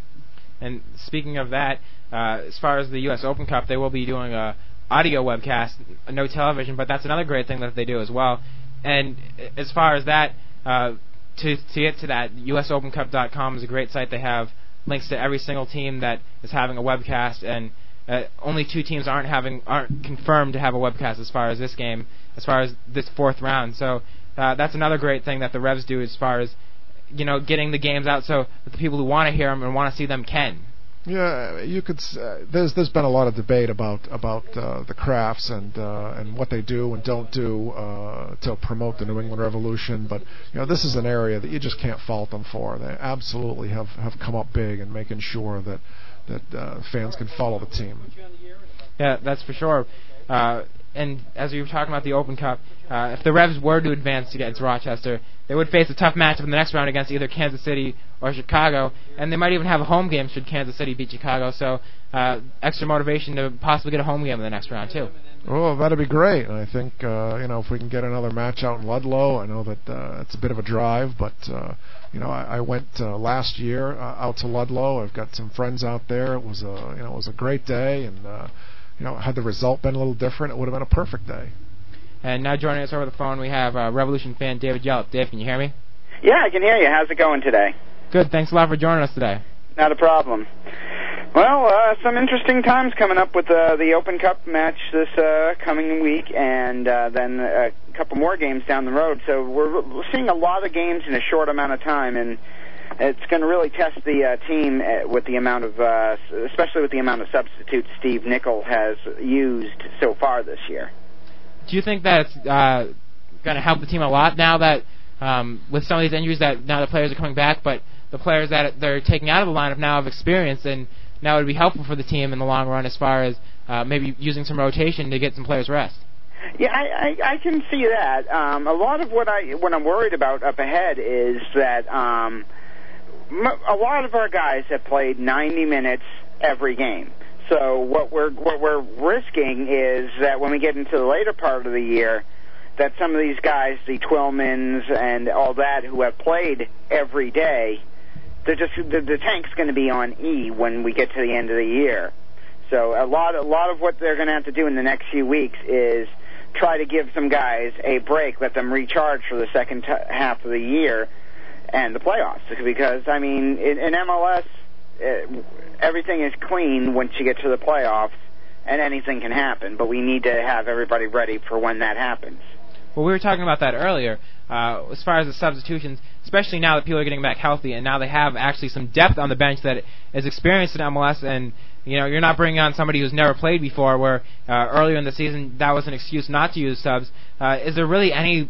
And speaking of that, uh, as far as the U.S. Open Cup, they will be doing a audio webcast, no television, but that's another great thing that they do as well. And as far as that. Uh, to to get to that, USOpenCup.com is a great site. They have links to every single team that is having a webcast, and uh, only two teams aren't having aren't confirmed to have a webcast as far as this game, as far as this fourth round. So uh, that's another great thing that the Revs do as far as you know getting the games out so that the people who want to hear them and want to see them can. Yeah, you could. Uh, there's there's been a lot of debate about about uh, the Krafts and uh, and what they do and don't do uh, to promote the New England Revolution. But you know, this is an area that you just can't fault them for. They absolutely have have come up big in making sure that that uh, fans can follow the team. Yeah, that's for sure. Uh, and as we were talking about the Open Cup, uh, if the Revs were to advance against Rochester, they would face a tough matchup in the next round against either Kansas City or Chicago, and they might even have a home game should Kansas City beat Chicago. So uh, extra motivation to possibly get a home game in the next round too. Oh, that'd be great. I think uh, you know if we can get another match out in Ludlow. I know that uh, it's a bit of a drive, but uh, you know I, I went uh, last year uh, out to Ludlow. I've got some friends out there. It was a you know it was a great day, and uh, you know had the result been a little different, it would have been a perfect day. And now joining us over the phone, we have uh, Revolution fan David Yellope. Dave, can you hear me? Yeah, I can hear you. How's it going today? Good. Thanks a lot for joining us today. Not a problem. Well, uh, some interesting times coming up with uh, the Open Cup match this uh, coming week, and uh, then a couple more games down the road. So we're, we're seeing a lot of games in a short amount of time, and it's going to really test the uh, team uh, with the amount of, uh, especially with the amount of substitutes Steve Nicol has used so far this year. Do you think that's uh, going to help the team a lot now that um, with some of these injuries that now the players are coming back, but the players that they're taking out of the lineup now have experience and now it would be helpful for the team in the long run as far as uh, maybe using some rotation to get some players rest. Yeah, I, I, I can see that. Um, a lot of what I what I'm worried about up ahead is that um, a lot of our guys have played 90 minutes every game. So what we're what we're risking is that when we get into the later part of the year, that some of these guys, the Twellmans and all that, who have played every day, they're just the, the tank's going to be on E when we get to the end of the year. So a lot, a lot of what they're going to have to do in the next few weeks is try to give some guys a break, let them recharge for the second t- half of the year and the playoffs. Because I mean, in, in MLS, uh, everything is clean once you get to the playoffs, and anything can happen. But we need to have everybody ready for when that happens. Well, we were talking about that earlier. Uh, as far as the substitutions, especially now that people are getting back healthy, and now they have actually some depth on the bench that is experienced in MLS, and you know you're not bringing on somebody who's never played before. Where uh, earlier in the season that was an excuse not to use subs. Uh, is there really any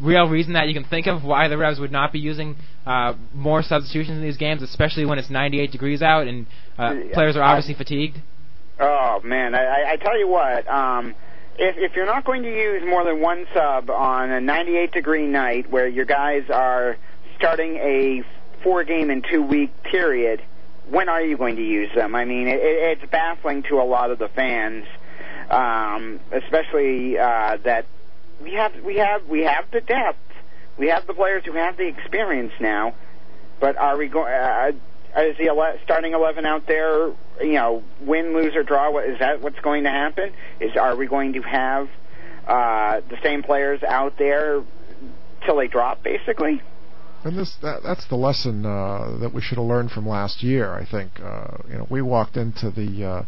real reason that you can think of why the Revs would not be using uh, more substitutions in these games, especially when it's 98 degrees out and uh, players are obviously fatigued? Oh man, I, I tell you what. Um, if, if you're not going to use more than one sub on a 98 degree night where your guys are starting a four game and two week period, when are you going to use them? I mean, it, it's baffling to a lot of the fans, um, especially uh, that we have we have we have the depth, we have the players who have the experience now, but are we going? Uh, is the ele- starting eleven out there? You know, win, lose or draw. What, is that what's going to happen? Is are we going to have uh, the same players out there till they drop, basically? And this that, that's the lesson uh, that we should have learned from last year. I think uh, you know we walked into the uh,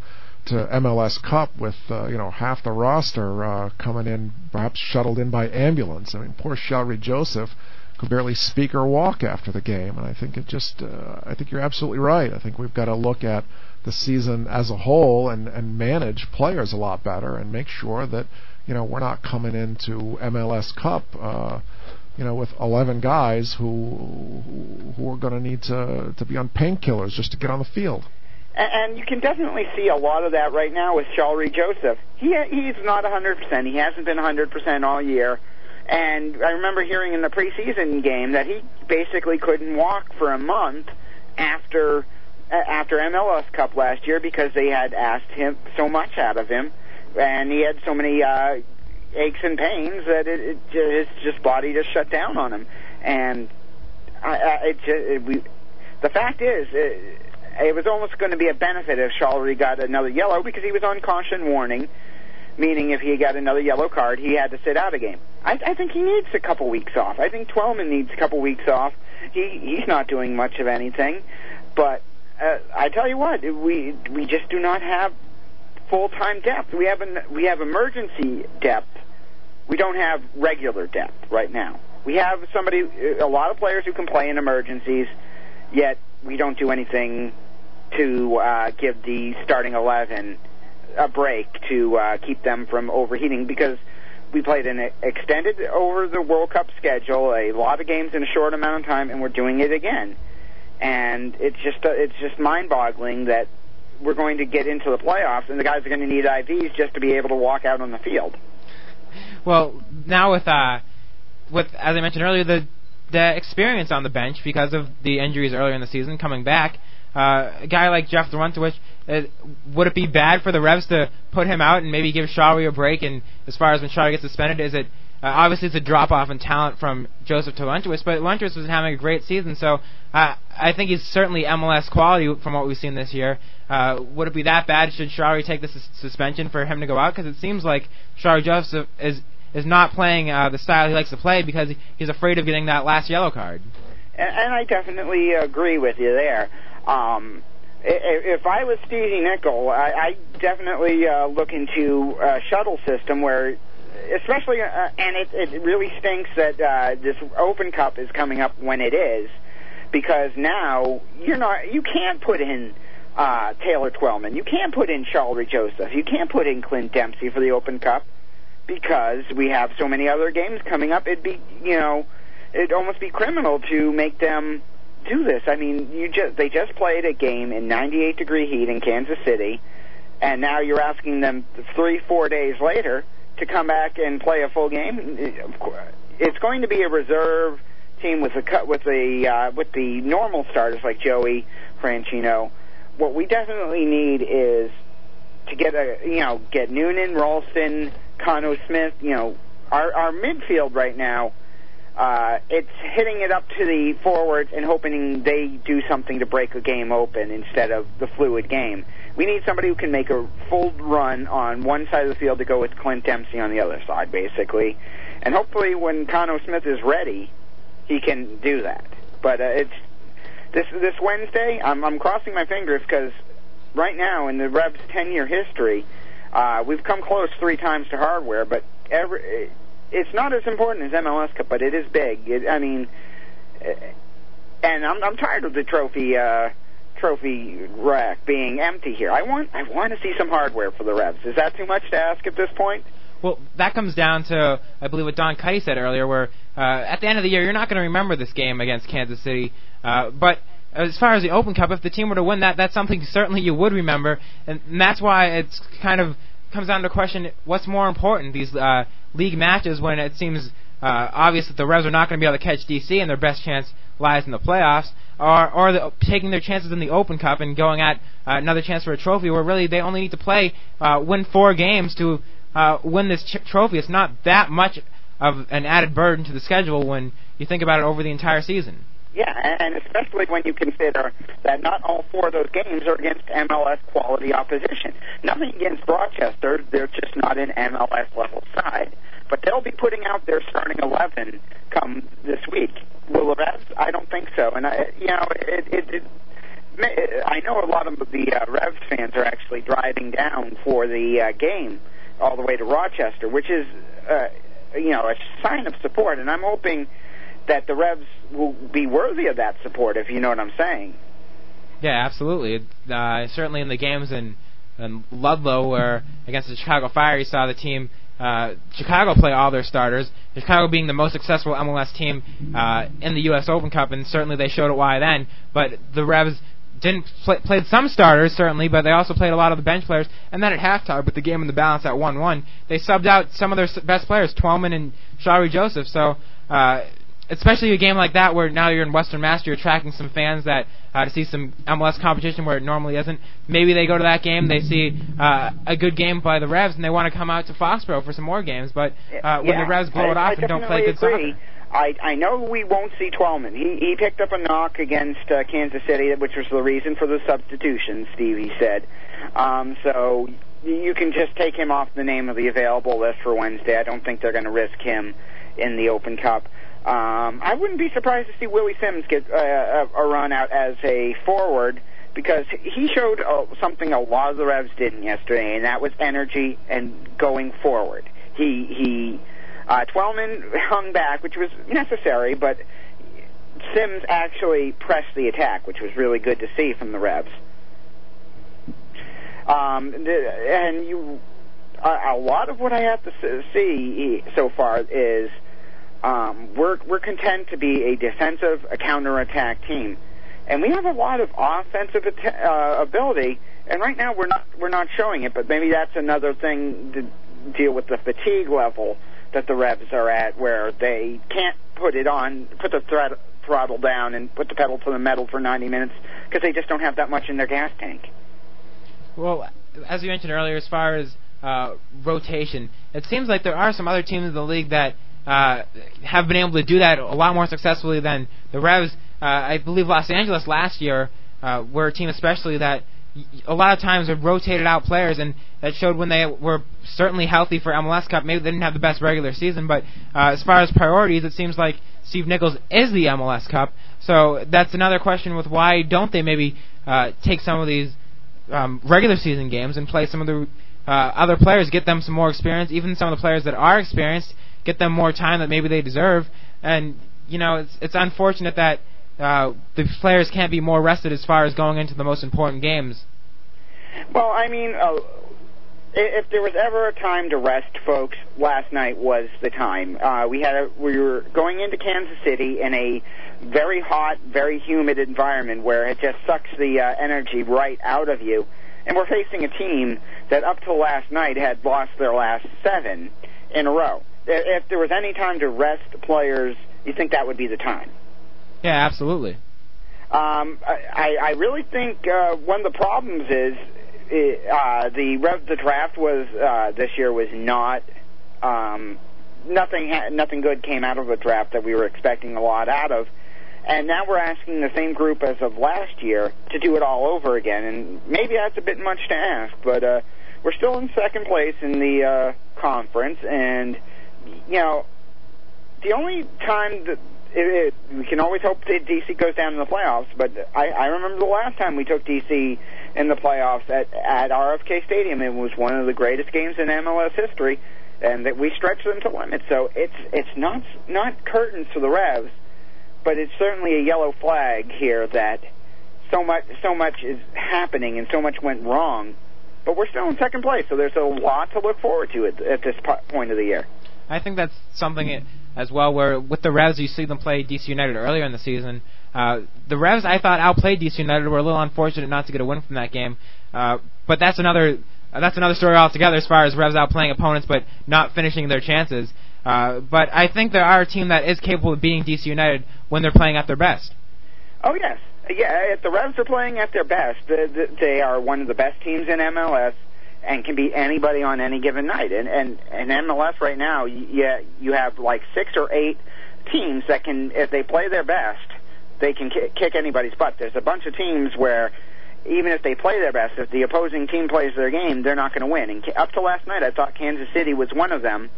to MLS Cup with uh, you know half the roster uh, coming in, perhaps shuttled in by ambulance. I mean, poor Shalrie Joseph could barely speak or walk after the game, and I think it just uh, I think you're absolutely right. I think we've got to look at the season as a whole and and manage players a lot better and make sure that you know we're not coming into MLS Cup. Uh, you know, with 11 guys who who are going to need to to be on painkillers just to get on the field. And you can definitely see a lot of that right now with Shalrie Joseph. He he's not 100%. He hasn't been 100% all year. And I remember hearing in the preseason game that he basically couldn't walk for a month after after MLS Cup last year because they had asked him so much out of him, and he had so many uh, aches and pains that it, it his just body just shut down on him. And I, I, it, it, we, the fact is. It, it was almost going to be a benefit if Shalrie got another yellow because he was on caution warning, meaning if he got another yellow card, he had to sit out a game. I, I think he needs a couple weeks off. I think Twellman needs a couple weeks off. He he's not doing much of anything, but uh, I tell you what, we we just do not have full time depth. We have an, we have emergency depth. We don't have regular depth right now. We have somebody, a lot of players who can play in emergencies, yet we don't do anything to uh, give the starting 11 a break to uh, keep them from overheating because we played an extended over the World Cup schedule, a lot of games in a short amount of time, and we're doing it again. And it's just uh, it's just mind-boggling that we're going to get into the playoffs and the guys are going to need IVs just to be able to walk out on the field. Well, now with uh, with as I mentioned earlier, the the experience on the bench because of the injuries earlier in the season coming back. Uh, a guy like Jeff Larentowicz, uh, would it be bad for the Revs to put him out and maybe give Shalrie a break? And as far as when Shalrie gets suspended, is it uh, obviously it's a drop off in talent from Joseph to Larentowicz, but Larentowicz was having a great season, so uh, I think he's certainly MLS quality from what we've seen this year. Uh, would it be that bad? Should Shalrie take the sus- suspension for him to go out? Because it seems like Shalrie Joseph is is not playing uh, the style he likes to play because he's afraid of getting that last yellow card. And, and I definitely agree with you there. Um, if I was Stevie Nicol, I, I definitely uh, look into a shuttle system where, especially, uh, and it, it really stinks that uh, this Open Cup is coming up when it is, because now you're not, you can't put in uh, Taylor Twellman, you can't put in Shalrie Joseph, you can't put in Clint Dempsey for the Open Cup because we have so many other games coming up. It'd be, you know, it'd almost be criminal to make them do this. I mean, you just they just played a game in 98 degree heat in Kansas City, and now you're asking them three, four days later to come back and play a full game. It's going to be a reserve team with the cut with the uh, with the normal starters like Joey Franchino. What we definitely need is to get a you know get Noonan, Ralston, Khano Smith. You know our our midfield right now uh, it's hitting it up to the forwards and hoping they do something to break a game open instead of the fluid game. We need somebody who can make a full run on one side of the field to go with Clint Dempsey on the other side, basically. And hopefully, when Khano Smith is ready, he can do that. But uh, it's this this Wednesday. I'm, I'm crossing my fingers because right now in the Revs' 10-year history, uh, we've come close three times to hardware, but every it's not as important as MLS Cup, but it is big. It, I mean, eh, and I'm I'm tired of the trophy uh, trophy rack being empty here. I want I want to see some hardware for the Revs. Is that too much to ask at this point? Well, that comes down to I believe what Don Cuddy said earlier, where uh, at the end of the year you're not going to remember this game against Kansas City, uh, but as far as the Open Cup, if the team were to win that, that's something certainly you would remember, and that's why it's kind of comes down to the question: what's more important, these uh, league matches when it seems uh, obvious that the Revs are not going to be able to catch DC and their best chance lies in the playoffs, or or the, taking their chances in the Open Cup and going at uh, another chance for a trophy where really they only need to play uh, win four games to uh, win this ch- trophy. It's not that much of an added burden to the schedule when you think about it over the entire season. Yeah, and especially when you consider that not all four of those games are against MLS quality opposition. Nothing against Rochester, they're just not an MLS level side. But they'll be putting out their starting 11 come this week. Will the Revs? I don't think so. And, I, you know, it, it, it I know a lot of the uh, Revs fans are actually driving down for the uh, game all the way to Rochester, which is, uh, you know, a sign of support. And I'm hoping that the Revs will be worthy of that support, if you know what I'm saying. Yeah, absolutely. Uh, certainly in the games in, in Ludlow, where against the Chicago Fire, you saw the team uh, Chicago play all their starters. Chicago being the most successful MLS team uh, in the U.S. Open Cup, and certainly they showed it why then. But the Revs didn't play, played some starters certainly, but they also played a lot of the bench players. And then at halftime, with the game in the balance at one-one, they subbed out some of their best players, Twellman and Shalrie Joseph. So uh, especially a game like that where now you're in Western Mass, you're attracting some fans that uh, to see some MLS competition where it normally isn't. Maybe they go to that game, they see uh, a good game by the Revs, and they want to come out to Foxborough for some more games. But uh, when yeah, the Revs blow I, it off I and don't play good agree. soccer. I, I know we won't see Twellman. He he picked up a knock against uh, Kansas City, which was the reason for the substitution. Stevie said. Um, so you can just take him off the name of the available list for Wednesday. I don't think they're going to risk him in the Open Cup. Um, I wouldn't be surprised to see Willie Sims get uh, a, a run out as a forward because he showed uh, something a lot of the Revs didn't yesterday, and that was energy and going forward. He he, uh, Twellman hung back, which was necessary, but Sims actually pressed the attack, which was really good to see from the Revs. Um, and you, a, a lot of what I have to see so far is um, we're we're content to be a defensive, a counterattack team, and we have a lot of offensive at- uh, ability. And right now we're not we're not showing it, but maybe that's another thing to deal with the fatigue level that the Revs are at, where they can't put it on, put the threat, throttle down, and put the pedal to the metal for 90 minutes because they just don't have that much in their gas tank. Well, as you mentioned earlier, as far as uh, rotation, it seems like there are some other teams in the league that uh, have been able to do that a lot more successfully than the Revs. Uh, I believe Los Angeles last year uh, were a team especially that a lot of times have rotated out players, and that showed when they were certainly healthy for MLS Cup. Maybe they didn't have the best regular season, but uh, as far as priorities, it seems like Steve Nicol's is the MLS Cup. So that's another question with why don't they maybe uh, take some of these um, regular season games and play some of the uh, other players, get them some more experience, even some of the players that are experienced, get them more time that maybe they deserve. And you know, it's it's unfortunate that uh, the players can't be more rested as far as going into the most important games. Well, I mean, uh, if there was ever a time to rest, folks, last night was the time. Uh, we had a, we were going into Kansas City in a very hot, very humid environment where it just sucks the uh, energy right out of you. And we're facing a team that up till last night had lost their last seven in a row. If there was any time to rest players, you think that would be the time. Yeah, absolutely. Um, I, I really think uh, one of the problems is uh, the the draft was uh, this year was not um, nothing ha- nothing good came out of the draft that we were expecting a lot out of. And now we're asking the same group as of last year to do it all over again, and maybe that's a bit much to ask, but uh, we're still in second place in the uh, conference, and you know, the only time that it, it, we can always hope that DC goes down in the playoffs, but I, I remember the last time we took DC in the playoffs at at RFK Stadium. It was one of the greatest games in MLS history, and that we stretched them to limits. So it's it's not not curtains to the Revs, but it's certainly a yellow flag here that so much so much is happening and so much went wrong. But we're still in second place, so there's a lot to look forward to at, at this point of the year. I think that's something as well. Where with the Revs, you see them play DC United earlier in the season. Uh, the Revs, I thought, outplayed DC United. Were a little unfortunate not to get a win from that game, uh, but that's another uh, that's another story altogether. As far as Revs outplaying opponents, but not finishing their chances. Uh, but I think there are a team that is capable of beating DC United when they're playing at their best. Oh yes, yeah. If the Revs are playing at their best, they are one of the best teams in MLS and can beat anybody on any given night. And and and MLS right now, yeah, you have like six or eight teams that can, if they play their best, they can kick anybody's butt. There's a bunch of teams where even if they play their best, if the opposing team plays their game, they're not going to win. And up to last night, I thought Kansas City was one of them.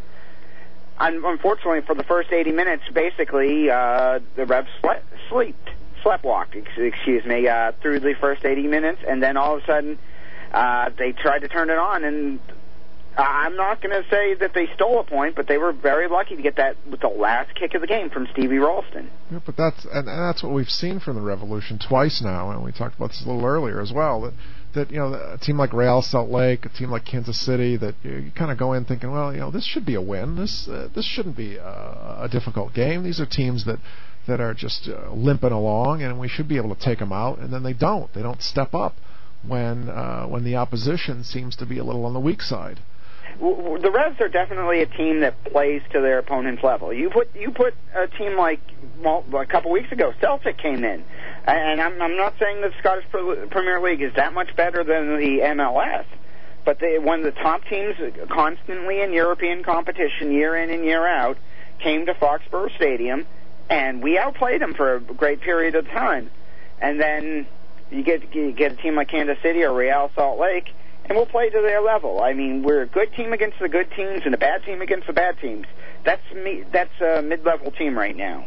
Unfortunately, for the first 80 minutes, basically, uh, the Revs slept, slept, sleptwalked, excuse me, uh, through the first 80 minutes, and then all of a sudden, uh, they tried to turn it on, and I'm not going to say that they stole a point, but they were very lucky to get that with the last kick of the game from Stevie Ralston. Yeah, but that's and, and that's what we've seen from the Revolution twice now, and we talked about this a little earlier as well. That that you know a team like Real Salt Lake, a team like Kansas City, that you, you kind of go in thinking, well, you know, this should be a win. This uh, this shouldn't be a, a difficult game. These are teams that that are just uh, limping along, and we should be able to take them out. And then they don't. They don't step up when uh, when the opposition seems to be a little on the weak side. The Revs are definitely a team that plays to their opponent's level. You put you put a team like well a couple weeks ago, Celtic came in, and I'm I'm not saying that the Scottish Premier League is that much better than the MLS, but they one of the top teams constantly in European competition year in and year out came to Foxborough Stadium, and we outplayed them for a great period of time, and then you get you get a team like Kansas City or Real Salt Lake, and we'll play to their level. I mean, we're a good team against the good teams and a bad team against the bad teams. That's me. That's a mid-level team right now.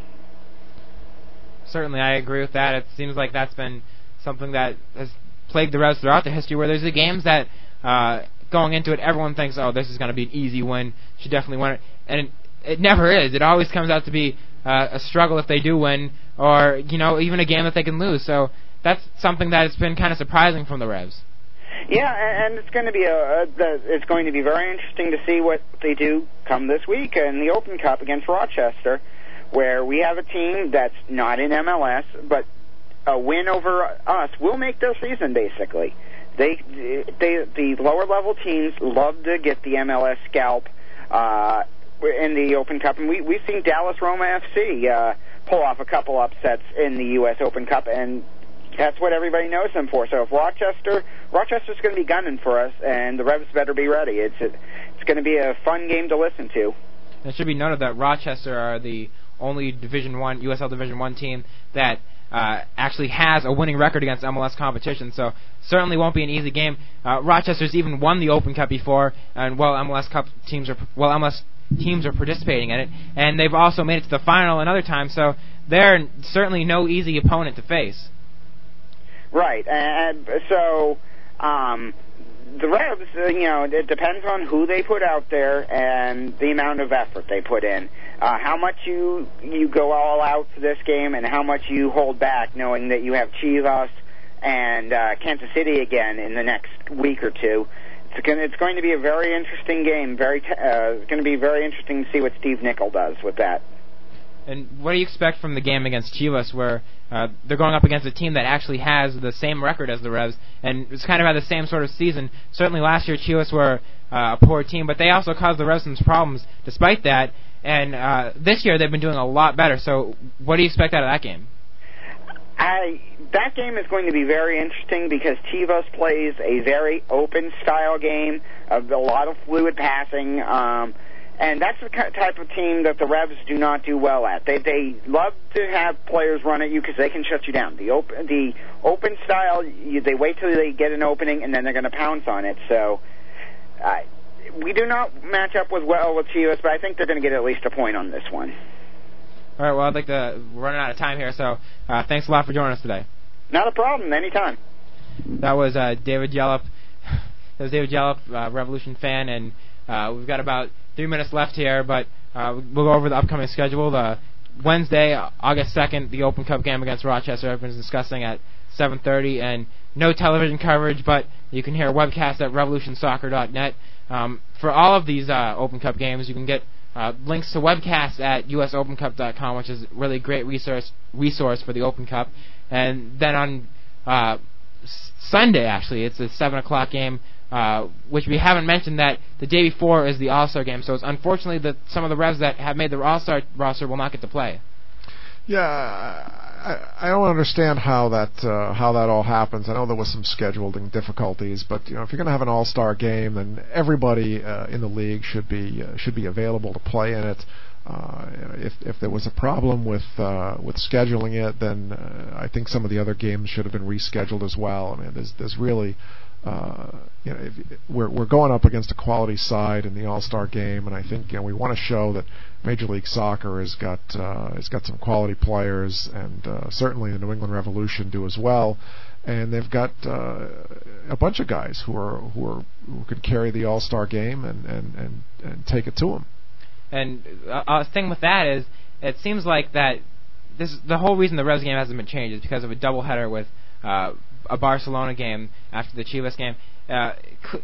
Certainly, I agree with that. It seems like that's been something that has plagued the Revs throughout the history, where there's the games that uh, going into it, everyone thinks, oh, this is going to be an easy win. Should definitely win it, and it, it never is. It always comes out to be uh, a struggle if they do win, or you know, even a game that they can lose. So that's something that has been kind of surprising from the Revs. Yeah, and it's going to be a, a it's going to be very interesting to see what they do come this week in the Open Cup against Rochester, where we have a team that's not in MLS, but a win over us will make their season basically. They they the lower level teams love to get the MLS scalp uh, in the Open Cup, and we we've seen Dallas Roma FC uh, pull off a couple upsets in the U.S. Open Cup, and that's what everybody knows them for. So if Rochester, Rochester's going to be gunning for us, and the Revs better be ready. It's a, it's going to be a fun game to listen to. It should be noted that Rochester are the only Division One USL Division One team that uh, actually has a winning record against MLS competition. So certainly won't be an easy game. Uh, Rochester's even won the Open Cup before, and well, MLS Cup teams are well, MLS teams are participating in it, and they've also made it to the final another time. So they're certainly no easy opponent to face. Right, and so um, the Revs, uh, you know, it depends on who they put out there and the amount of effort they put in. Uh, how much you you go all out for this game, and how much you hold back, knowing that you have Chivas and uh, Kansas City again in the next week or two. It's going, it's going to be a very interesting game. Very, uh, it's going to be very interesting to see what Steve Nicol does with that. And what do you expect from the game against Chivas, where uh, they're going up against a team that actually has the same record as the Revs, and it's kind of had the same sort of season. Certainly last year, Chivas were uh, a poor team, but they also caused the Revs some problems. Despite that, and uh, this year they've been doing a lot better. So, what do you expect out of that game? I that game is going to be very interesting because Chivas plays a very open style game, a, a lot of fluid passing. Um, and that's the type of team that the Revs do not do well at. They they love to have players run at you because they can shut you down. The open the open style, you, they wait till they get an opening and then they're going to pounce on it. So, uh, we do not match up with well with Chivas, but I think they're going to get at least a point on this one. All right. Well, I'd like to. We're running out of time here, so uh, thanks a lot for joining us today. Not a problem. Anytime. That was uh, David Yellope. That was David Yellope, uh, Revolution fan, and uh, we've got about three minutes left here, but uh, we'll go over the upcoming schedule. The Wednesday, August 2nd, the Open Cup game against Rochester. Everyone's discussing at 7:30, and no television coverage, but you can hear a webcast at RevolutionSoccer.net. Um, for all of these uh, Open Cup games, you can get uh, links to webcasts at usopencup.com, which is a really great resource resource for the Open Cup. And then on uh, Sunday, actually, it's a seven o'clock game, uh, which we haven't mentioned that the day before is the All Star game. So it's unfortunately that some of the Revs that have made the All Star roster will not get to play. Yeah, I, I don't understand how that uh, how that all happens. I know there was some scheduling difficulties, but you know if you're going to have an All Star game, then everybody uh, in the league should be uh, should be available to play in it. Uh, if if there was a problem with uh, with scheduling it, then uh, I think some of the other games should have been rescheduled as well. I mean, there's there's really uh, you know, if, we're we're going up against a quality side in the All Star game, and I think you know we want to show that Major League Soccer has got uh, has got some quality players, and uh, certainly the New England Revolution do as well. And they've got uh, a bunch of guys who are who are who can carry the All Star game and, and and and take it to them. And uh, uh, thing with that is, it seems like that this the whole reason the Revs game hasn't been changed is because of a doubleheader with uh, a Barcelona game after the Chivas game. Uh,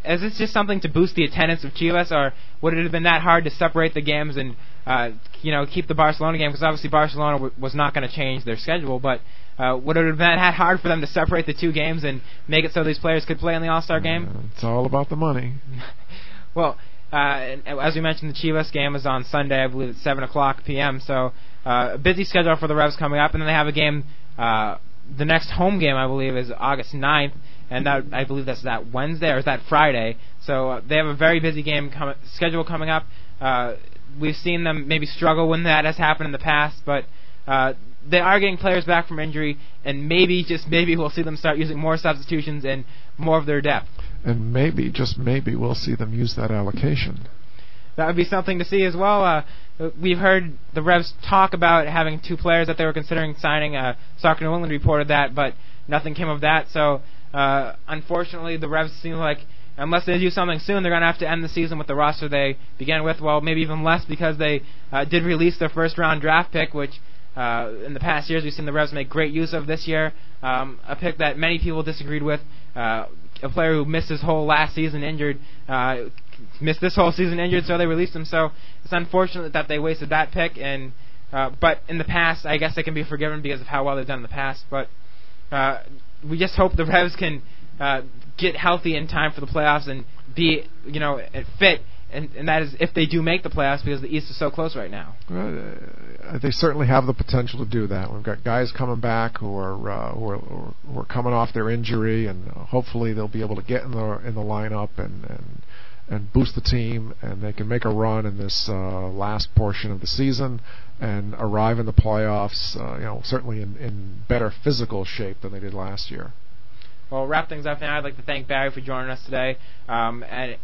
is this just something to boost the attendance of Chivas, or would it have been that hard to separate the games and uh, you know keep the Barcelona game? Because obviously Barcelona w- was not going to change their schedule, but uh, would it have been that hard for them to separate the two games and make it so these players could play in the All Star game? Uh, it's all about the money. well, uh, as we mentioned, the Chivas game is on Sunday, I believe, at 7 o'clock p.m. So uh, a busy schedule for the Revs coming up, and then they have a game. Uh, the next home game, I believe, is August 9th, and that I believe that's that Wednesday or is that Friday. So uh, they have a very busy game com- schedule coming up. Uh, we've seen them maybe struggle when that has happened in the past, but uh, they are getting players back from injury, and maybe just maybe we'll see them start using more substitutions and more of their depth. And maybe, just maybe, we'll see them use that allocation. That would be something to see as well. Uh, we've heard the Revs talk about having two players that they were considering signing. Uh, Soccer New England reported that, but nothing came of that. So, uh, unfortunately, the Revs seem like unless they do something soon, they're going to have to end the season with the roster they began with. Well, maybe even less because they uh, did release their first round draft pick, which uh, in the past years we've seen the Revs make great use of this year. Um, a pick that many people disagreed with. Uh, a player who missed his whole last season injured, uh, missed this whole season injured, so they released him. So it's unfortunate that they wasted that pick. And uh, but in the past, I guess they can be forgiven because of how well they've done in the past. But uh, we just hope the Revs can uh, get healthy in time for the playoffs and be you know fit and, and that is if they do make the playoffs because the East is so close right now. Uh, they certainly have the potential to do that. We've got guys coming back who are uh, who are, who are coming off their injury, and hopefully they'll be able to get in the in the lineup and and and boost the team, and they can make a run in this uh, last portion of the season and arrive in the playoffs. Uh, you know, certainly in, in better physical shape than they did last year. Well, wrap things up now. I'd like to thank Barry for joining us today. Um, and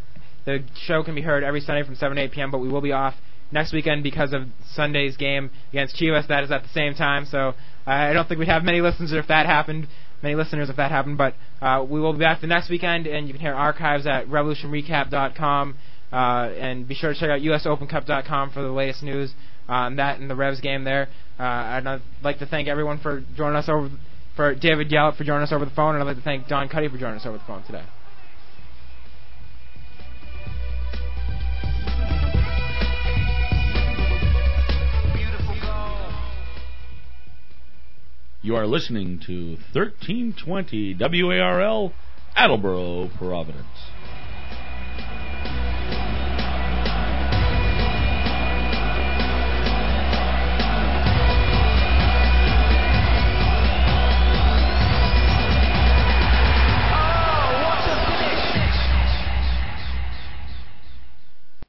the show can be heard every Sunday from 7 to 8 p.m., but we will be off next weekend because of Sunday's game against Chivas. That is at the same time, so I don't think we'd have many listeners if that happened. Many listeners if that happened, but uh, we will be back the next weekend, and you can hear archives at revolutionrecap.com, uh, and be sure to check out USOpenCup.com for the latest news on that and the Revs game there. Uh, and I'd like to thank everyone for joining us over, for David Gallup for joining us over the phone, and I'd like to thank Don Cuddy for joining us over the phone today. You are listening to 1320 WARL, Attleboro, Providence.